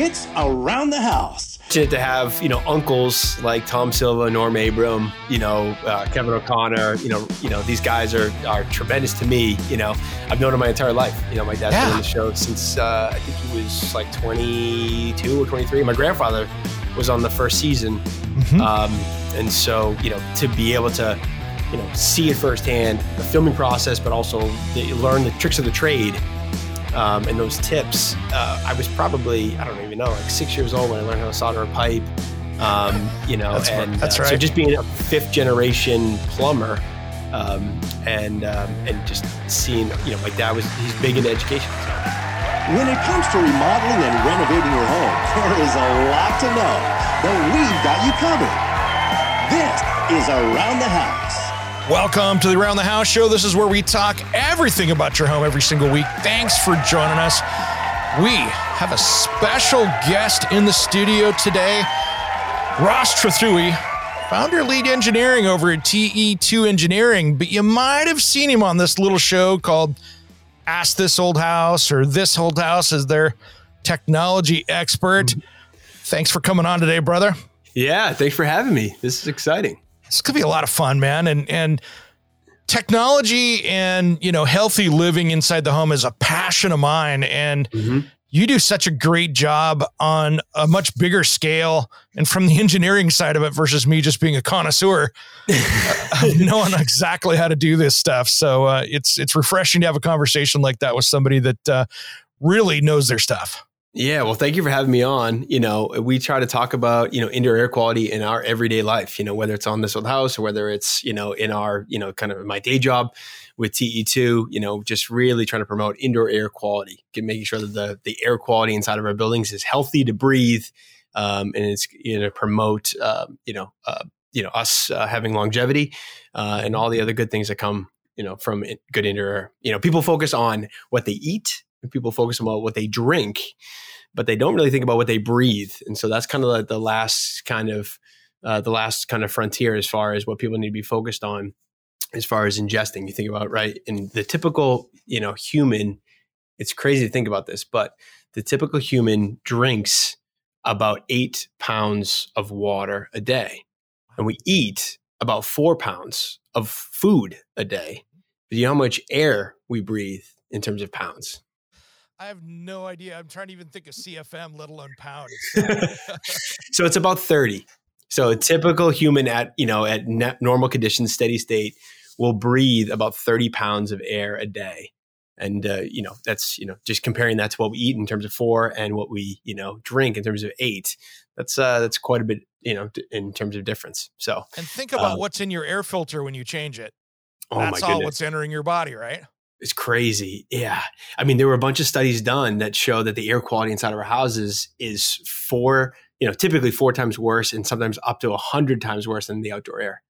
It's around the house. To, to have you know uncles like Tom Silva, Norm Abram, you know uh, Kevin O'Connor, you know you know these guys are are tremendous to me. You know I've known him my entire life. You know my dad's Yeah. been on the show since uh, I think he was like 22 or 23. My grandfather was on the first season, um, and so you know to be able to you know see it firsthand, the filming process, but also the, learn the tricks of the trade um, and those tips. Uh, I was probably I don't even know like six years old when I learned how to solder a pipe. Um, you know, That's and That's uh, So just being a fifth generation plumber, um, and um, and just seeing you know my dad was he's big into education. So. When it comes to remodeling and renovating your home, there is a lot to know, but we've got you covered. This is Around the House. Welcome to the Around the House show. This is where we talk everything about your home every single week. Thanks for joining us. We have a special guest in the studio today, Ross Trethewey, founder lead engineering over at TE2 Engineering. But you might have seen him on this little show called Ask This Old House or This Old House as their technology expert. Thanks for coming on today, brother. Yeah, thanks for having me. This is exciting. It's gonna be a lot of fun, man. And and technology and you know healthy living inside the home is a passion of mine. And you do such a great job on a much bigger scale and from the engineering side of it versus me just being a connoisseur knowing exactly how to do this stuff. So uh, it's it's refreshing to have a conversation like that with somebody that uh, really knows their stuff. Yeah, well, thank you for having me on. You know, we try to talk about you know indoor air quality in our everyday life. You know, whether it's on this old house or whether it's you know in our you know kind of my day job with TE2. You know, just really trying to promote indoor air quality, making sure that the the air quality inside of our buildings is healthy to breathe, um, and it's you know promote um, you know uh, you know us uh, having longevity uh, and all the other good things that come you know from good indoor. You know, people focus on what they eat. And People focus on what they drink, but they don't really think about what they breathe. And so that's kind of the, last kind of uh, the last kind of frontier as far as what people need to be focused on as far as ingesting. You think about right in the typical you know human. It's crazy to think about this, but the typical human drinks about eight pounds of water a day, and we eat about four pounds of food a day. Do you know how much air we breathe in terms of pounds? I have no idea. I'm trying to even think of CFM, let alone pounds. so it's about 30 so a typical human at you know at normal conditions steady state will breathe about 30 pounds of air a day and uh, you know that's you know just comparing that to what we eat in terms of four and what we you know drink in terms of eight that's uh that's quite a bit you know d- in terms of difference so And think about Um, what's in your air filter when you change it. oh That's all goodness what's entering your body, right? It's crazy. Yeah. I mean there were a bunch of studies done that show that the air quality inside of our houses is four you know typically four times worse and sometimes up to a hundred times worse than the outdoor air.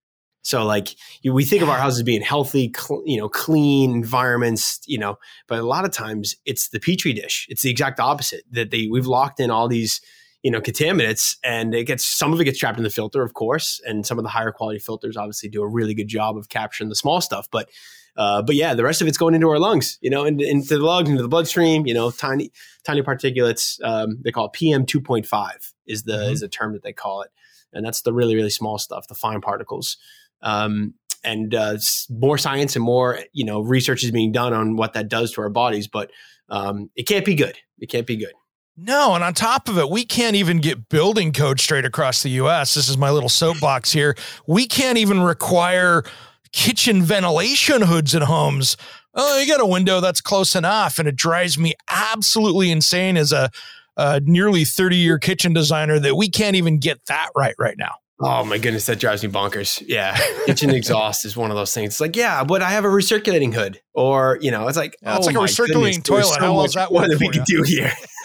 So like you, we think of our houses being healthy cl- you know clean environments you know but a lot of times it's the petri dish. It's the exact opposite that they we've locked in all these you know contaminants and it gets some of it gets trapped in the filter of course and some of the higher quality filters obviously do a really good job of capturing the small stuff but uh, but yeah, the rest of it's going into our lungs, you know, and into the lungs, into the bloodstream, you know, tiny, tiny particulates. Um, they call it PM two point five is the Mhm. is the term that they call it, and that's the really really small stuff, the fine particles. Um, and uh, more science and more you know research is being done on what that does to our bodies, but um, it can't be good. It can't be good. No, and on top of it, we can't even get building code straight across the US. This is my little soapbox here. We can't even require kitchen ventilation hoods in homes. Oh, you got a window that's close enough. And it drives me absolutely insane as a, a nearly 30 year kitchen designer that we can't even get that right right now. Oh my goodness, that drives me bonkers. Yeah, kitchen exhaust is one of those things. It's like, yeah, but I have a recirculating hood, or you know, it's like, yeah, it's oh like a recirculating goodness, toilet. So How that one that we could do here?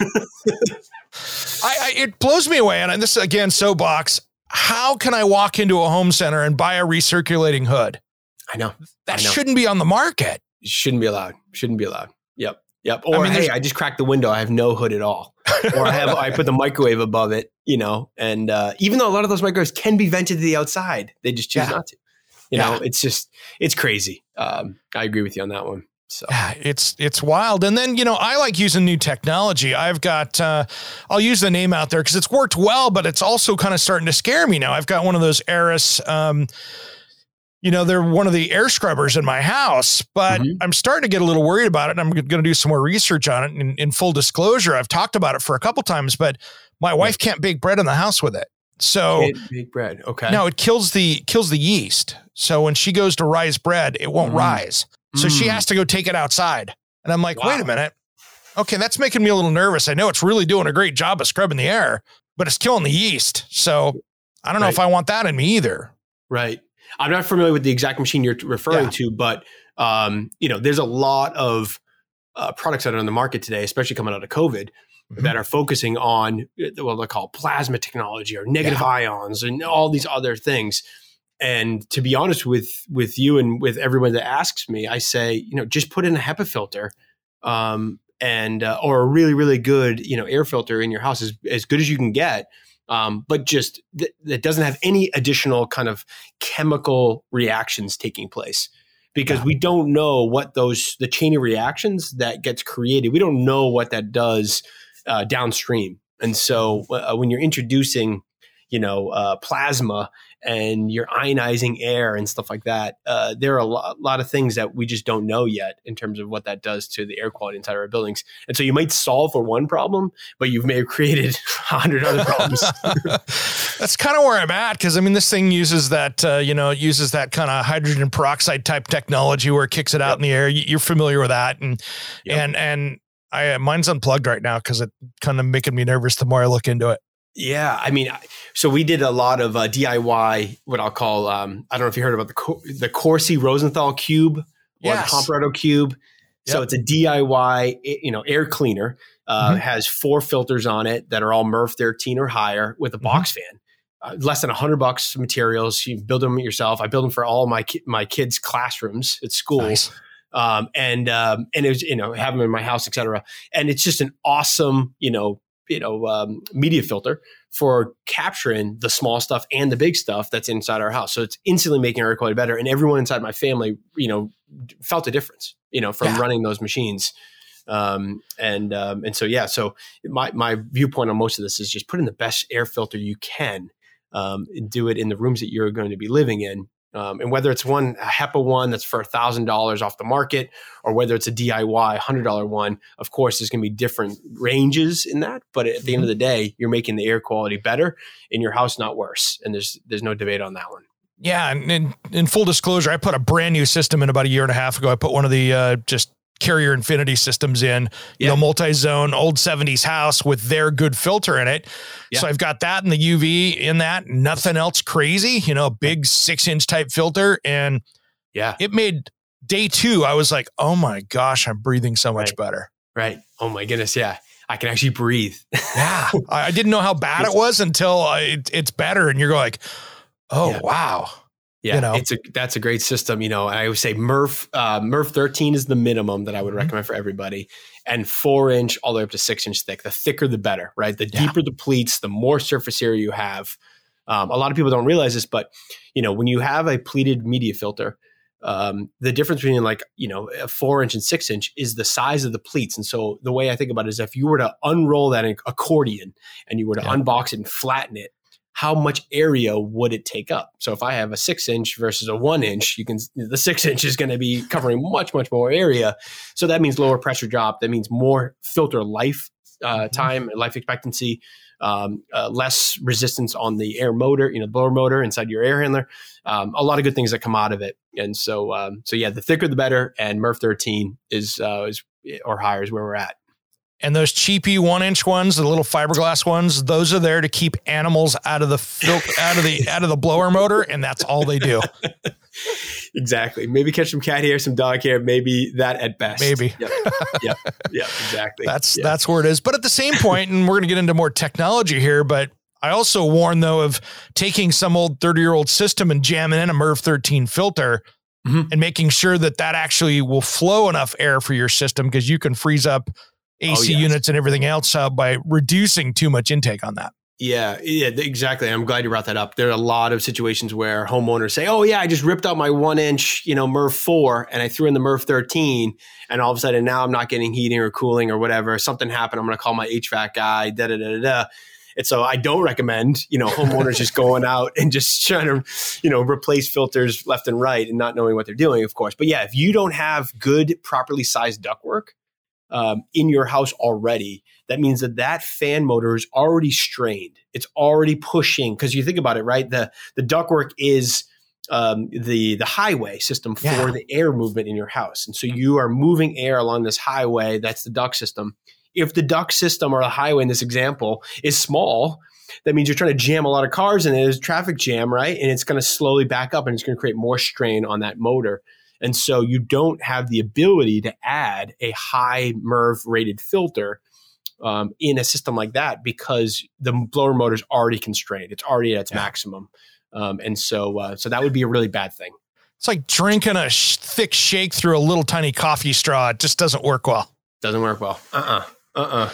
I, I, it blows me away, and this again, soapbox. How can I walk into a home center and buy a recirculating hood? I know that I know. shouldn't be on the market. Shouldn't be allowed. Shouldn't be allowed. Yep. Yep. Or I mean, hey, I just cracked the window. I have no hood at all. or I have I put the microwave above it, you know. And uh, even though a lot of those microwaves can be vented to the outside, they just choose yeah. not to. You yeah. know, it's just it's crazy. Um, I agree with you on that one. So yeah, it's it's wild. And then you know, I like using new technology. I've got uh, I'll use the name out there because it's worked well, but it's also kind of starting to scare me now. I've got one of those Aerus. Um, you know, they're one of the air scrubbers in my house, but mm-hmm. I'm starting to get a little worried about it. And I'm going to do some more research on it. In, in, full disclosure, I've talked about it for a couple times, but my wife can't bake bread in the house with it. So bake bread, okay. No, it kills the kills the yeast. So when she goes to rise bread, it won't mm. rise. So mm. she has to go take it outside. And I'm like, wow. wait a minute. Okay, that's making me a little nervous. I know it's really doing a great job of scrubbing the air, but it's killing the yeast. So I don't know if I want that in me either. Right. I'm not familiar with the exact machine you're referring yeah. to, but um, you know, there's a lot of uh, products that are on the market today, especially coming out of COVID, mm-hmm. that are focusing on what they call plasma technology or negative yeah. ions and all these other things. And to be honest with with you and with everyone that asks me, I say, you know, just put in a HEPA filter, um, and uh, or a really really good you know air filter in your house as as good as you can get um, but just th- that doesn't have any additional kind of chemical reactions taking place because yeah. we don't know what those the chain of reactions that gets created we don't know what that does uh, downstream and so uh, when you're introducing you know uh, plasma and you're ionizing air and stuff like that. Uh, there are a lot, lot, of things that we just don't know yet in terms of what that does to the air quality inside our buildings. And so you might solve for one problem, but you may have created a hundred other problems. That's kind of where I'm at because I mean, this thing uses that uh, you know it uses that kind of hydrogen peroxide type technology where it kicks it out yep. in the air. You're familiar with that, and yep. and and I mine's unplugged right now because it kind of making me nervous the more I look into it. Yeah, I mean, so we did a lot of uh, DIY, what I'll call, um, I don't know if you heard about the the Corsi Rosenthal Cube or yes. the Comparetto Cube. Yep. So it's a DIY, you know, air cleaner. Uh, mm-hmm. Has four filters on it that are all MERV 13 or higher with a mm-hmm. box fan. Uh, less than a hundred bucks materials. You build them yourself. I build them for all my ki- my kids' classrooms at school. Nice. Um, and um, and it was you know have them in my house, etc. And it's just an awesome you know you know um, media filter for capturing the small stuff and the big stuff that's inside our house. So it's instantly making our air quality better, and everyone inside my family, you know, felt a difference, you know, from yeah. running those machines. Um, and um, and so yeah, so my my viewpoint on most of this is just put in the best air filter you can. Um, do it in the rooms that you're going to be living in, um, and whether it's one a HEPA one that's for thousand dollars off the market, or whether it's a DIY hundred dollar one, of course, there's going to be different ranges in that. But at the end of the day, you're making the air quality better in your house, not worse. And there's there's no debate on that one. Yeah, and in, in full disclosure, I put a brand new system in about a year and a half ago. I put one of the uh, just Carrier Infinity systems in, yeah. you know, multi-zone old 70s house with their good filter in it. Yeah. So I've got that and the UV in that, nothing else crazy, you know, big six inch type filter. And yeah, it made day two, I was like, oh my gosh, I'm breathing so much right. better. Right. Oh my goodness. Yeah. I can actually breathe. yeah. I didn't know how bad it was until uh, it, it's better. And you're like, oh, yeah. wow. Yeah, you know? it's a that's a great system. You know, I would say MERV uh, MERV 13 is the minimum that I would mm-hmm. recommend for everybody, and four inch all the way up to six inch thick. The thicker, the better, right? The yeah. deeper the pleats, the more surface area you have. Um, a lot of people don't realize this, but you know, when you have a pleated media filter, um, the difference between like you know a four inch and six inch is the size of the pleats. And so the way I think about it is if you were to unroll that accordion and you were to yeah. unbox it and flatten it, how much area would it take up? So if I have a six inch versus a one inch, you can the six inch is going to be covering much much more area. So that means lower pressure drop. That means more filter life uh, mm-hmm. time, life expectancy, um, uh, less resistance on the air motor, you know, blower motor inside your air handler. Um, a lot of good things that come out of it. And so, um, so yeah, the thicker the better. And MERV 13 is, uh, is or higher is where we're at. And those cheapy one inch ones, the little fiberglass ones, those are there to keep animals out of the fil- out of the out of the blower motor, and that's all they do. exactly. Maybe catch some cat hair, some dog hair. Maybe that at best. Maybe. Yep. yep. yep. Exactly. That's Yep. that's where it is. But at the same point, and we're going to get into more technology here, but I also warn though of taking some old 30 year old system and jamming in a MERV 13 filter Mhm. and making sure that that actually will flow enough air for your system because you can freeze up AC yes. units and everything else uh, by reducing too much intake on that. Yeah, yeah, exactly. I'm glad you brought that up. There are a lot of situations where homeowners say, "Oh yeah, I just ripped out my one inch, you know, MERV four, and I threw in the MERV 13, and all of a sudden now I'm not getting heating or cooling or whatever. Something happened. I'm going to call my HVAC guy." Da da da da da. And so I don't recommend, you know, homeowners just going out and just trying to, you know, replace filters left and right and not knowing what they're doing, of course. But yeah, if you don't have good, properly sized ductwork um, in your house already, that means that that fan motor is already strained. It's already pushing because you think about it, right? The the ductwork is um, the the highway system for Yeah. the air movement in your house, and so you are moving air along this highway. That's the duct system. If the duct system or the highway in this example is small, that means you're trying to jam a lot of cars and there's a traffic jam, right? And it's going to slowly back up and it's going to create more strain on that motor. And so you don't have the ability to add a high MERV rated filter um, in a system like that because the blower motor is already constrained. It's already at its Yeah. maximum. Um, and so, uh, so that would be a really bad thing. It's like drinking a sh- thick shake through a little tiny coffee straw. It just doesn't work well. Doesn't work well. Uh uh-uh. uh. Uh-uh.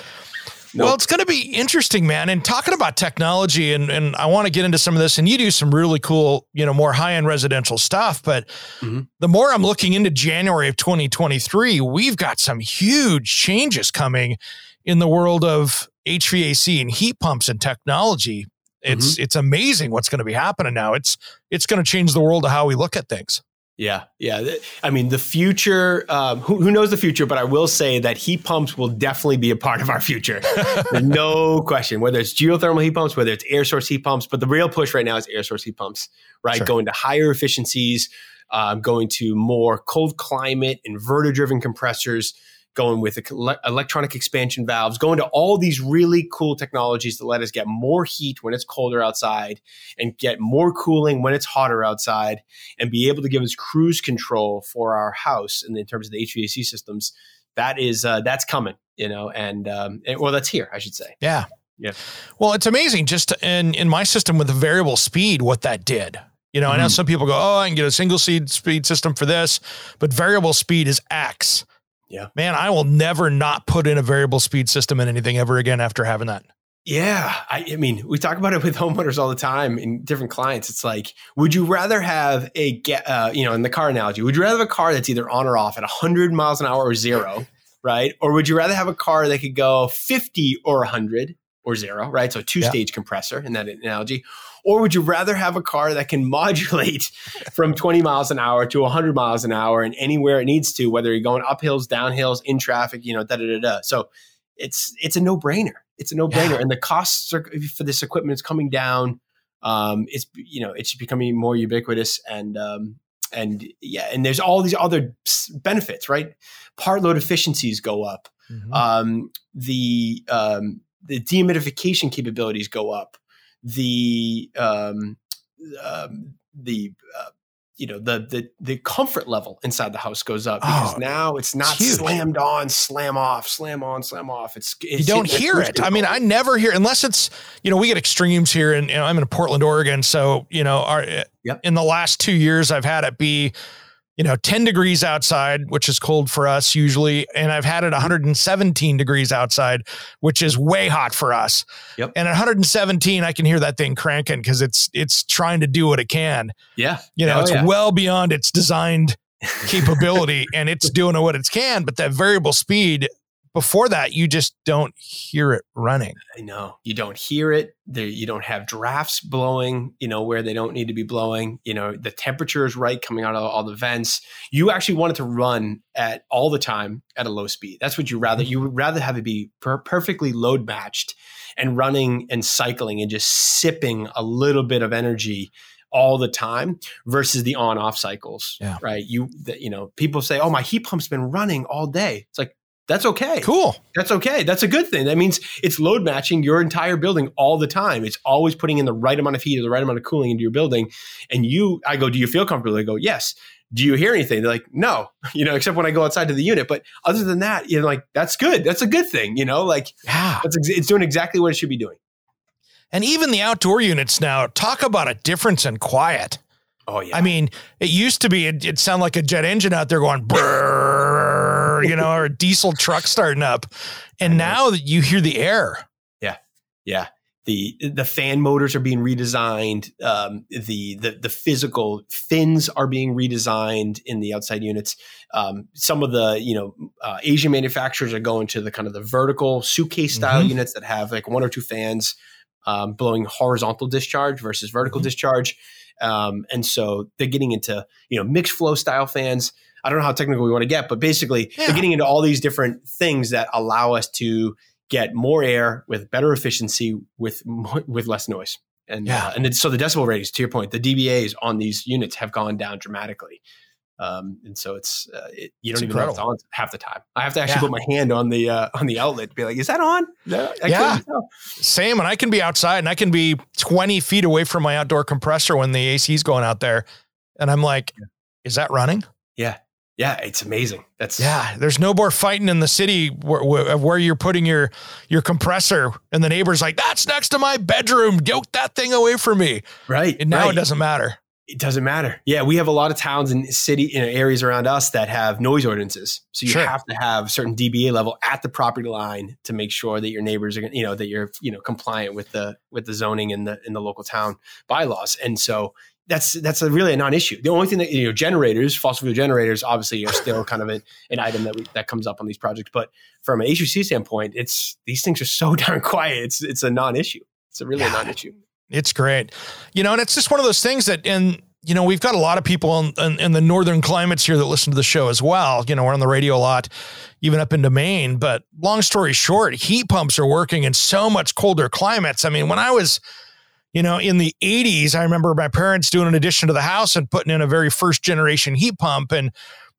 Well, it's going to be interesting, man. And talking about technology, and and I want to get into some of this. And you do some really cool, you know, more high end residential stuff. But Mhm. the more I'm looking into January of 2023, we've got some huge changes coming in the world of HVAC and heat pumps and technology. It's it's amazing what's going to be happening now. It's it's going to change the world of how we look at things. Yeah, yeah. I mean, the future. Um, who, who knows the future? But I will say that heat pumps will definitely be a part of our future. No question. Whether it's geothermal heat pumps, whether it's air source heat pumps, but the real push right now is air source heat pumps. Right, Sure. going to higher efficiencies, um, going to more cold climate, inverter driven compressors, going with electronic expansion valves, going to all these really cool technologies that let us get more heat when it's colder outside and get more cooling when it's hotter outside and be able to give us cruise control for our house and in terms of the HVAC systems, that is uh, that's coming, you know, and, um, and well, that's here, I should say. Yeah. Yeah. Well, it's amazing just in in my system with the variable speed what that did. You know, I know Mhm. some people go, "Oh, I can get a single seed speed system for this," but variable speed is X. Yeah. Man, I will never not put in a variable speed system in anything ever again after having that. Yeah, I, I mean, we talk about it with homeowners all the time in different clients. It's like, would you rather have a get, uh, you know, in the car analogy, would you rather have a car that's either on or off at 100 miles an hour or zero, right? Or would you rather have a car that could go 50 or 100 or zero, right? So two stage compressor in that analogy. Or would you rather have a car that can modulate from 20 miles an hour to 100 miles an hour and anywhere it needs to, whether you're going up hills, down hills, in traffic, you know, da da da da. So it's it's a no brainer. It's a no brainer, Yeah. and the costs are, for this equipment is coming down. Um, it's you know it's becoming more ubiquitous, and um, and yeah, and there's all these other benefits, right? Part load efficiencies go up. Um, the um, the dehumidification capabilities go up. The um, um, the uh, you know the the the comfort level inside the house goes up because Oh, now it's not huge. slammed on, slam off, slam on, slam off. It's, you don't hear it. I mean. I never hear unless it's you know we get extremes here, and you know, I'm in Portland, Oregon, so you know our Yep. in the last two years I've had it be you know 10 degrees outside, which is cold for us usually, and I've had it 117 degrees outside, which is way hot for us. Yep. And at 117, I can hear that thing cranking because it's it's trying to do what it can. yeah, You know, Oh, it's yeah. well beyond its designed capability, and it's doing what it can. But that variable speed. Before that, you just don't hear it running. I know you don't hear it. There, you don't have drafts blowing, you know, where they don't need to be blowing. You know, the temperature is right coming out of all the vents. You actually want it to run at all the time at a low speed. That's what you rather. Mm-hmm. You would rather have it be per- perfectly load matched and running and cycling and just sipping a little bit of energy all the time versus the on off cycles. Yeah. Right. You, the, you know, people say, "Oh, my heat pump's been running all day." It's like That's okay. Cool. That's okay. That's a good thing. That means it's load matching your entire building all the time. It's always putting in the right amount of heat or the right amount of cooling into your building. And you, I go, do you feel comfortable? They go, yes. Do you hear anything? They're like, no, you know, except when I go outside to the unit. But other than that, you're like, that's good. That's a good thing, you know, like Yeah. it's, it's doing exactly what it should be doing. And even the outdoor units now, talk about a difference in quiet. Oh yeah. I mean, it used to be, it, it sounded like a jet engine out there going, brrr, you know, or a diesel truck starting up. And now that you hear the air. Yeah. Yeah. The the fan motors are being redesigned. Um, the, the the physical fins are being redesigned in the outside units. Um, some of the you know uh, Asian manufacturers are going to the kind of the vertical suitcase style Mhm. units that have like one or two fans um, blowing horizontal discharge versus vertical Mhm. discharge. Um, and so they're getting into you know mixed flow style fans. I don't know how technical we want to get, but basically Yeah. they're getting into all these different things that allow us to get more air with better efficiency with with less noise. And Yeah. uh, and then, so the decibel ratings, to your point, the dBAs on these units have gone down dramatically. Um, and so it's uh, it, you don't even know it's on half the time. I have to actually Yeah. put my hand on the uh, on the outlet to be like, is that on? No, Yeah. Same. And I can be outside and I can be 20 feet away from my outdoor compressor when the AC is going out there. And I'm like, is that running? Yeah, yeah, it's amazing. That's Yeah. There's no more fighting in the city where, where, where you're putting your, your compressor and the neighbor's like, that's next to my bedroom. Get that thing away from me. right. And now right. it doesn't matter. It doesn't matter. Yeah, we have a lot of towns and city you know, areas around us that have noise ordinances. So you Sure. have to have a certain dBA level at the property line to make sure that your neighbors are, you know, that you're, you know, compliant with the with the zoning in the in the local town bylaws. And so that's that's a really a non-issue. The only thing that you know, generators, fossil fuel generators, obviously are still kind of an, an item that we, that comes up on these projects. But from an HVAC standpoint, it's these things are so darn quiet. It's it's a non-issue. It's a really a non-issue. It's great. You know, and it's just one of those things that, and, you know, we've got a lot of people in, in, in the northern climates here that listen to the show as well. You know, we're on the radio a lot, even up into Maine. But long story short, heat pumps are working in so much colder climates. I mean, when I was, you know, in the 80s, I remember my parents doing an addition to the house and putting in a very first generation heat pump. And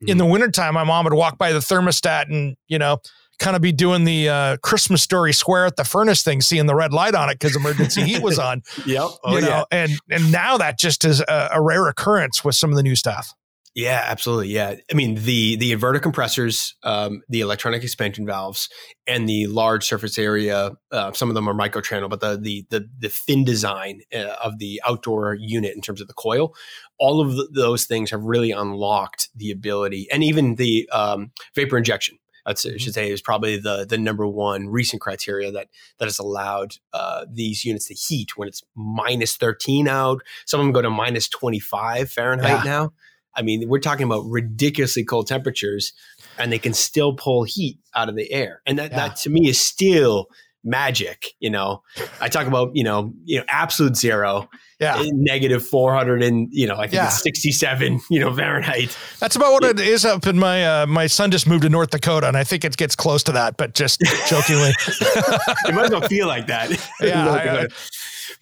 in the wintertime, my mom would walk by the thermostat and, you know, kind of be doing the uh, Christmas story square at the furnace thing, seeing the red light on it because emergency heat was on Yep. Oh you know, yeah. and and now that just is a, a rare occurrence with some of the new stuff. Yeah, absolutely. Yeah, I mean the the inverter compressors, um, the electronic expansion valves, and the large surface area. Uh, some of them are microchannel, but the the the, the fin design uh, of the outdoor unit in terms of the coil, all of th those things have really unlocked the ability, and even the um, vapor injection. I should say is probably the the number one recent criteria that that has allowed uh, these units to heat when it's minus thirteen out. Some of them go to minus twenty five Fahrenheit Yeah. now. I mean, we're talking about ridiculously cold temperatures, and they can still pull heat out of the air, and that Yeah. that to me is still magic. You know, I talk about you know you know absolute zero, Yeah, negative four hundred and you know I think Yeah. it's sixty seven you know Fahrenheit. that's about what it is up in my. Uh, my son just moved to North Dakota, and I think it gets close to that, but just jokingly. it might not feel like that. Yeah, I- I-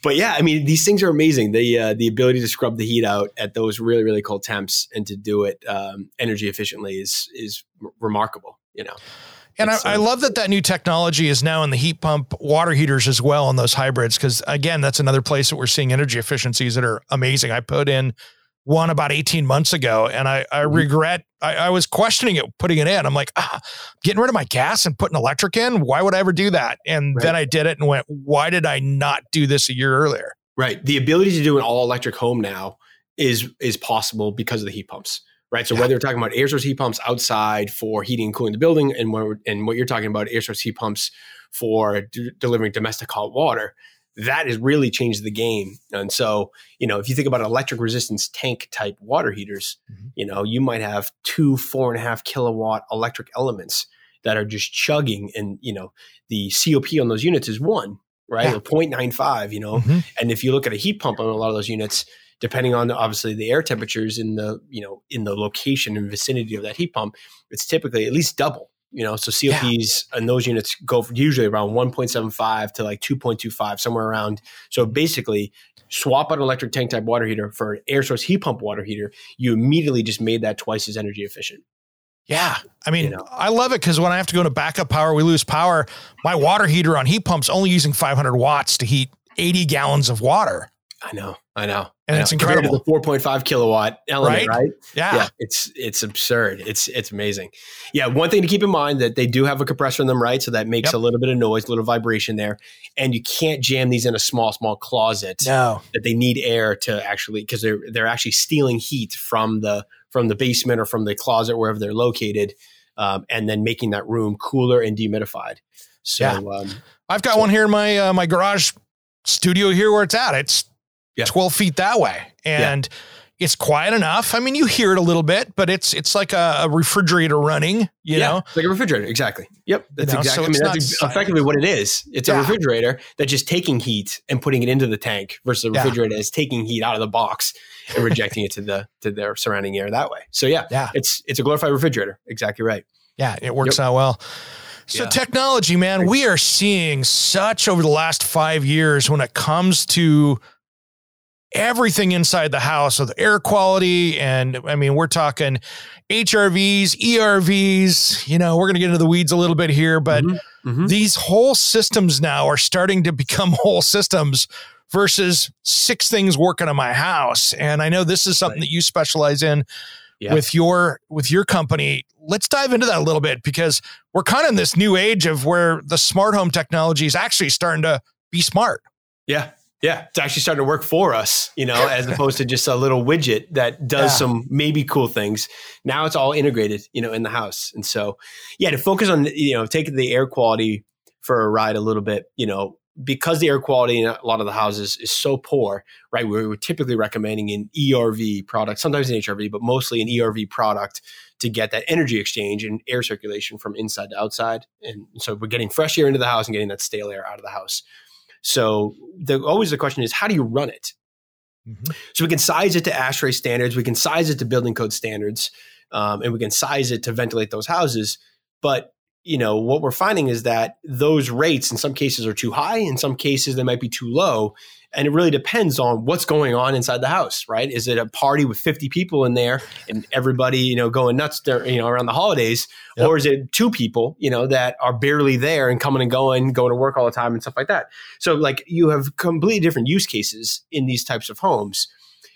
but yeah, I mean, these things are amazing. The uh, the ability to scrub the heat out at those really really cold temps and to do it um, energy efficiently is is r- remarkable. You know, And I, I love that that new technology is now in the heat pump water heaters as well on those hybrids. Because again, that's another place that we're seeing energy efficiencies that are amazing. I put in one about 18 months ago and I, I Mhm. regret, I, I was questioning it, putting it in. I'm like, ah, getting rid of my gas and putting electric in. Why would I ever do that? And Right. then I did it and went, why did I not do this a year earlier? Right. The ability to do an all electric home now is is possible because of the heat pumps. Right. So Yeah. whether you're talking about air source heat pumps outside for heating and cooling the building, and what and what you're talking about air source heat pumps for d- delivering domestic hot water, that has really changed the game. And so you know, if you think about electric resistance tank type water heaters, Mhm. you know, you might have two four and a half kilowatt electric elements that are just chugging, and you know, the COP on those units is one. Right, Yeah. or 0.95, you know, Mhm. and if you look at a heat pump on a lot of those units, depending on obviously the air temperatures in the you know in the location and vicinity of that heat pump, it's typically at least double. You know, so COPs and those units go usually around 1.75 to like 2.25, somewhere around. So basically, swap out an electric tank type water heater for an air source heat pump water heater. You immediately just made that twice as energy efficient. Yeah. I mean, you know? I love it because when I have to go to backup power, we lose power. My water heater on heat pumps only using 500 watts to heat 80 gallons of water. I know, I know, and I it's incredible. the 4.5 kilowatt element, right? right? Yeah. yeah, it's it's absurd. It's it's amazing. Yeah, one thing to keep in mind that they do have a compressor in them, right? So that makes yep. a little bit of noise, a little vibration there, and you can't jam these in a small small closet. No, that they need air to actually because they're they're actually stealing heat from the from the basement or from the closet wherever they're located, um, and then making that room cooler and dehumidified. So yeah. um, I've got so, one here in my uh, my garage studio here where it's at. It's yeah. 12 feet that way. And yeah. it's quiet enough. I mean, you hear it a little bit, but it's it's like a, a refrigerator running, you yeah, know? like a refrigerator. Exactly. Yep. That's you know, exactly. So I mean, that's effectively what it is. It's a refrigerator that's just taking heat and putting it into the tank versus a refrigerator is taking heat out of the box and rejecting it to the to their surrounding air that way. So yeah, yeah. it's it's a glorified refrigerator. Exactly right. Yeah, it works yep. out well. So yeah. technology, man, we are seeing such over the last five years when it comes to everything inside the house with air quality. And I mean, we're talking HRVs, ERVs, you know, we're going to get into the weeds a little bit here, but mm-hmm. Mm-hmm. these whole systems now are starting to become whole systems versus six things working on my house. And I know this is something right. that you specialize in yeah. with your with your company. Let's dive into that a little bit because we're kind of in this new age of where the smart home technology is actually starting to be smart. Yeah, yeah, it's actually starting to work for us, you know, as opposed to just a little widget that does yeah. some maybe cool things. Now it's all integrated, you know, in the house. And so, yeah, to focus on, you know, taking the air quality for a ride a little bit, you know, because the air quality in a lot of the houses is so poor, right? We're, typically recommending an ERV product, sometimes an HRV, but mostly an ERV product to get that energy exchange and air circulation from inside to outside. And so we're getting fresh air into the house and getting that stale air out of the house. So the, always the question is, how do you run it? Mm-hmm. So we can size it to ASHRAE standards, we can size it to building code standards, um, and we can size it to ventilate those houses. But you know what we're finding is that those rates in some cases are too high, in some cases they might be too low, and it really depends on what's going on inside the house right? Is it a party with 50 people in there and everybody you know going nuts there you know around the holidays? Yep. or is it two people you know that are barely there and coming and going going to work all the time and stuff like that? So like you have completely different use cases in these types of homes.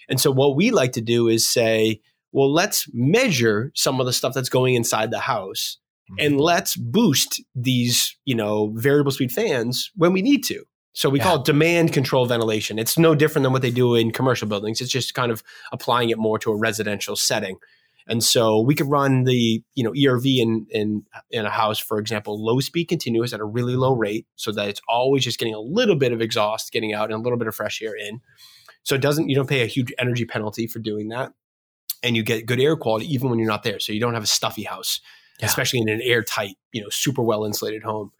And so what we like to do is say well let's measure some of the stuff that's going inside the house mm-hmm. and let's boost these you know variable speed fans when we need to so we yeah. call it demand control ventilation. It's no different than what they do in commercial buildings. It's just kind of applying it more to a residential setting. And so we could run the you know ERV in in in a house, for example, low speed continuous at a really low rate, so that it's always just getting a little bit of exhaust getting out and a little bit of fresh air in. So it doesn't you don't pay a huge energy penalty for doing that, and you get good air quality even when you're not there. So you don't have a stuffy house, yeah. especially in an airtight, you know, super well insulated home.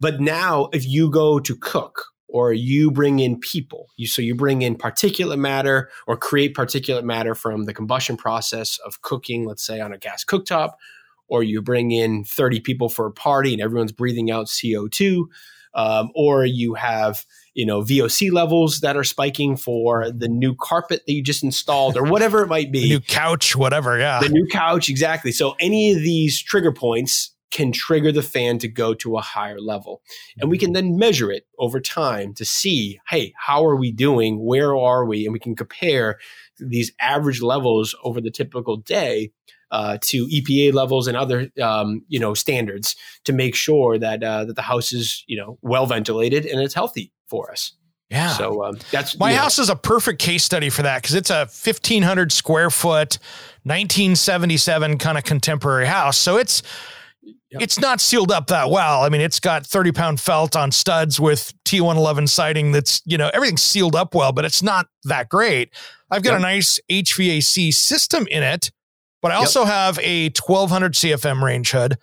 But now, if you go to cook or you bring in people, you, so you bring in particulate matter or create particulate matter from the combustion process of cooking, let's say on a gas cooktop, or you bring in 30 people for a party and everyone's breathing out CO2, um, or you have you know VOC levels that are spiking for the new carpet that you just installed or whatever it might be, new couch, whatever, yeah, the new couch, exactly. So any of these trigger points can trigger the fan to go to a higher level. And we can then measure it over time to see, hey, how are we doing? Where are we? And we can compare these average levels over the typical day uh, to EPA levels and other um, you know standards to make sure that uh, that the house is you know well ventilated and it's healthy for us. Yeah. So um, that's my house know. is a perfect case study for that because it's a 1500 square foot, 1977 kind of contemporary house. So it's Yep. It's not sealed up that well. I mean, it's got 30 pound felt on studs with T111 siding that's, you know, everything's sealed up well, but it's not that great. I've got yep. a nice HVAC system in it, but I also yep. have a 1200 CFM range hood.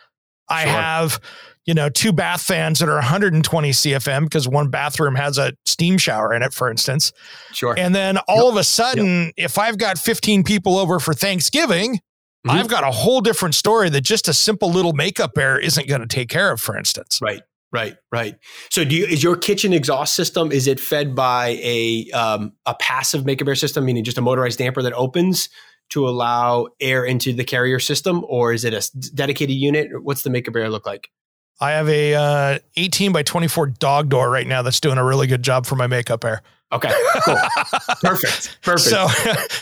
I sure. have, you know, two bath fans that are 120 CFM because one bathroom has a steam shower in it, for instance. Sure. And then all of a sudden, if I've got 15 people over for Thanksgiving, Mm-hmm. I've got a whole different story that just a simple little makeup air isn't going to take care of, for instance. Right. Right, right. So, do you is your kitchen exhaust system is it fed by a um, a passive makeup air system, meaning just a motorized damper that opens to allow air into the carrier system, or is it a dedicated unit? What's the makeup air look like? I have a uh, 18 by 24 dog door right now that's doing a really good job for my makeup air. Okay, cool. Perfect. Perfect. So,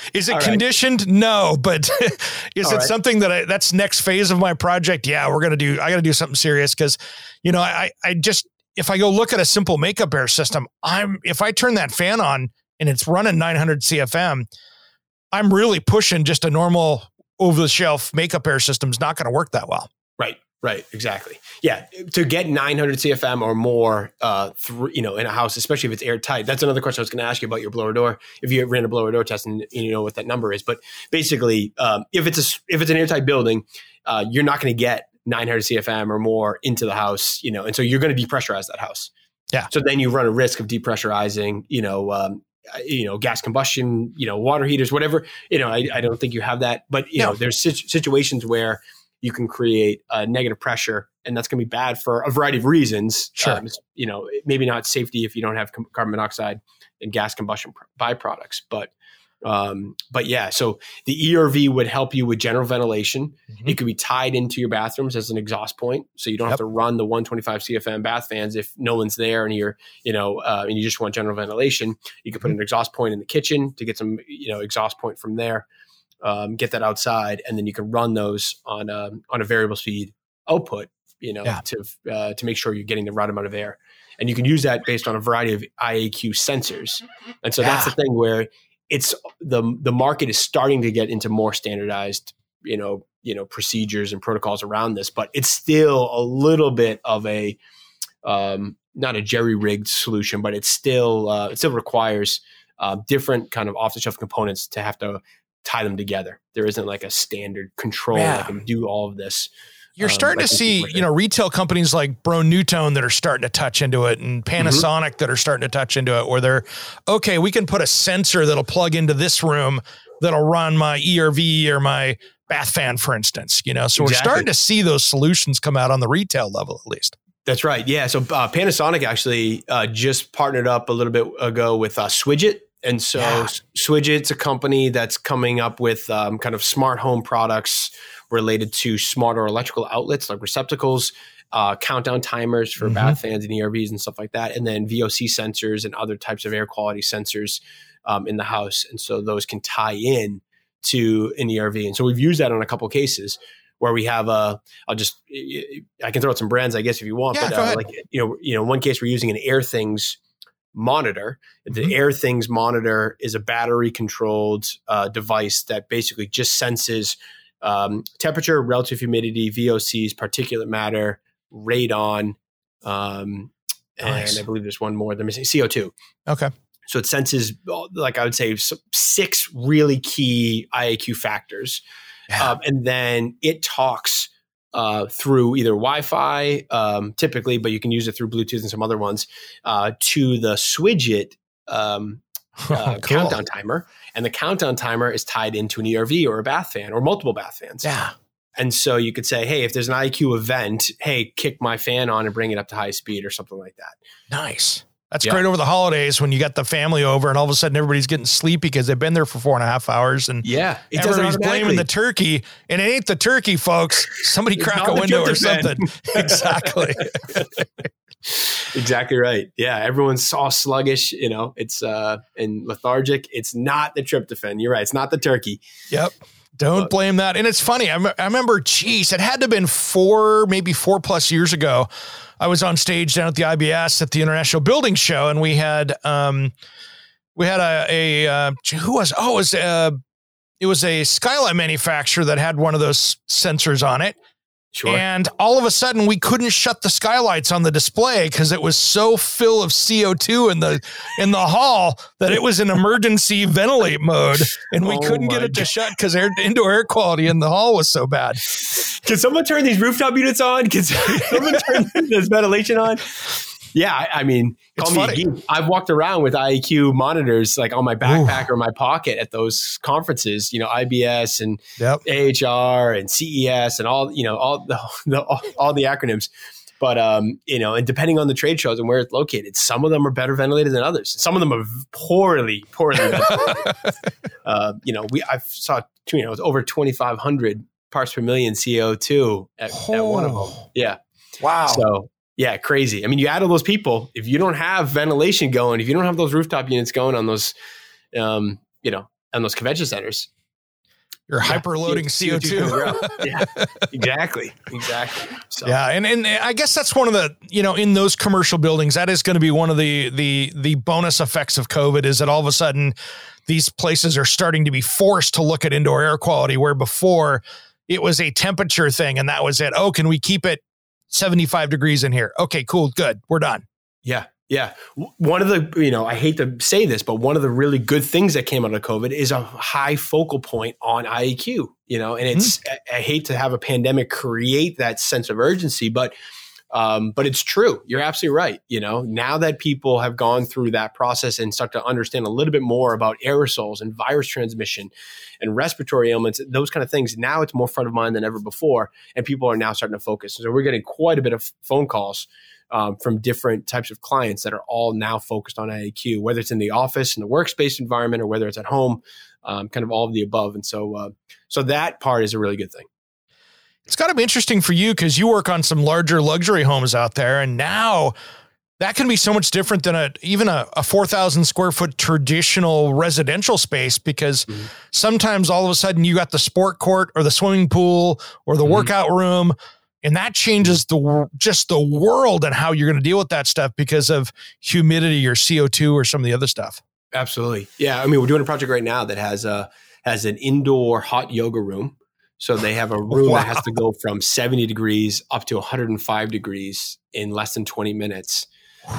is it All conditioned? Right. No, but is All it right. something that I, that's next phase of my project? Yeah, we're going to do, I got to do something serious because, you know, I, I just, if I go look at a simple makeup air system, I'm, if I turn that fan on and it's running 900 CFM, I'm really pushing just a normal over the shelf makeup air system is not going to work that well. Right. Right, exactly. Yeah, to get 900 CFM or more, uh, through, you know, in a house, especially if it's airtight. That's another question I was going to ask you about your blower door. If you ran a blower door test and you know what that number is, but basically, um, if it's a if it's an airtight building, uh, you're not going to get 900 CFM or more into the house, you know, and so you're going to depressurize that house. Yeah. So then you run a risk of depressurizing, you know, um, you know, gas combustion, you know, water heaters, whatever. You know, I, I don't think you have that, but you no. know, there's situations where you can create a negative pressure, and that's going to be bad for a variety of reasons. Sure. Um, you know, maybe not safety if you don't have carbon monoxide and gas combustion byproducts, but um, but yeah, so the ERV would help you with general ventilation. Mm-hmm. It could be tied into your bathrooms as an exhaust point, so you don't yep. have to run the 125 CFM bath fans if no one's there and you're, you know, uh, and you just want general ventilation. You could put mm-hmm. an exhaust point in the kitchen to get some, you know, exhaust point from there um, get that outside, and then you can run those on a, on a variable speed output. You know, yeah. to uh, to make sure you're getting the right amount of air, and you can use that based on a variety of IAQ sensors. And so yeah. that's the thing where it's the the market is starting to get into more standardized, you know, you know procedures and protocols around this, but it's still a little bit of a um, not a jerry rigged solution, but it still uh, it still requires uh, different kind of off the shelf components to have to tie them together. There isn't like a standard control yeah. that can do all of this. You're um, starting to see, you know, retail companies like Broan-NuTone that are starting to touch into it and mm-hmm. Panasonic mm-hmm. that are starting to touch into it where they're okay, we can put a sensor that'll plug into this room that'll run my ERV or my bath fan, for instance. You know, so exactly. we're starting to see those solutions come out on the retail level at least. That's right. Yeah. So uh, Panasonic actually uh, just partnered up a little bit ago with uh, Swidget and so yeah. Swidget's a company that's coming up with um, kind of smart home products related to smarter electrical outlets like receptacles, uh, countdown timers for mm-hmm. bath fans and ERVs and stuff like that, and then VOC sensors and other types of air quality sensors um, in the house. And so those can tie in to an ERV. And so we've used that on a couple cases where we have a, I'll just, I can throw out some brands, I guess, if you want, yeah, but uh, like, you know, you know, one case we're using an AirThings monitor. The mm-hmm. AirThings monitor is a battery controlled uh, device that basically just senses um, temperature, relative humidity, VOCs, particulate matter, radon, um, nice. and I believe there's one more. They're missing CO2. Okay. So it senses, like I would say, six really key IAQ factors. Yeah. Um, and then it talks uh, through either Wi-Fi, um, typically, but you can use it through Bluetooth and some other ones uh, to the Swidget um, uh, cool. countdown timer, and the countdown timer is tied into an ERV or a bath fan or multiple bath fans. Yeah. And so you could say, hey, if there's an IAQ event, hey, kick my fan on and bring it up to high speed or something like that. Nice. That's yep. great over the holidays when you got the family over and all of a sudden everybody's getting sleepy because they've been there for four and a half hours and yeah, everybody's blaming the turkey and it ain't the turkey, folks. Somebody crack a window or something. exactly. exactly right. Yeah, everyone's all sluggish. You know, it's uh and lethargic. It's not the tryptophan. You're right. It's not the turkey. Yep. Don't blame that. And it's funny. I, I remember, geez, it had to have been four, maybe four plus years ago. I was on stage down at the IBS at the International Building Show, and we had um, we had a, a uh, who was oh it was a, uh, it was a skylight manufacturer that had one of those sensors on it, Sure. And all of a sudden, we couldn't shut the skylights on the display because it was so full of CO two in the in the hall that it was in emergency ventilate mode, and we oh couldn't get it to shut because indoor air quality in the hall was so bad. Can someone turn these rooftop units on? Can someone turn this ventilation on? Yeah, I, I mean, it's call funny. me I've walked around with IAQ monitors like on my backpack Ooh. or my pocket at those conferences. You know, IBS and yep. AHR and CES and all you know all the, the all, all the acronyms. But um, you know, and depending on the trade shows and where it's located, some of them are better ventilated than others. Some of them are poorly, poorly ventilated. uh, you know, we I saw you know over twenty five hundred parts per million CO two at, oh. at one of them. Yeah. Wow. So yeah, crazy. I mean, you add all those people. If you don't have ventilation going, if you don't have those rooftop units going on those, um, you know, on those convention centers, you're yeah, hyperloading CO2. yeah, exactly. Exactly. So. Yeah. And, and I guess that's one of the, you know, in those commercial buildings, that is going to be one of the, the, the bonus effects of COVID is that all of a sudden these places are starting to be forced to look at indoor air quality where before it was a temperature thing and that was it. Oh, can we keep it 75 degrees in here? Okay, cool. Good. We're done. Yeah. Yeah. One of the, you know, I hate to say this, but one of the really good things that came out of COVID is a high focal point on IEQ, you know, and it's, mm. I, I, hate to have a pandemic create that sense of urgency, but, um, but it's true. You're absolutely right. You know, now that people have gone through that process and start to understand a little bit more about aerosols and virus transmission and respiratory ailments, those kind of things, now it's more front of mind than ever before. And people are now starting to focus. So we're getting quite a bit of phone calls um, from different types of clients that are all now focused on IAQ, whether it's in the office, in the workspace environment, or whether it's at home, um, kind of all of the above. And so, uh, so that part is a really good thing. It's got to be interesting for you because you work on some larger luxury homes out there, and now that can be so much different than a even a, a 4000 square foot traditional residential space because mm-hmm. sometimes all of a sudden you got the sport court or the swimming pool or the mm-hmm. workout room and that changes the just the world and how you're going to deal with that stuff because of humidity or CO2 or some of the other stuff. Absolutely. Yeah, I mean we're doing a project right now that has a has an indoor hot yoga room. So they have a room wow. that has to go from 70 degrees up to 105 degrees in less than 20 minutes.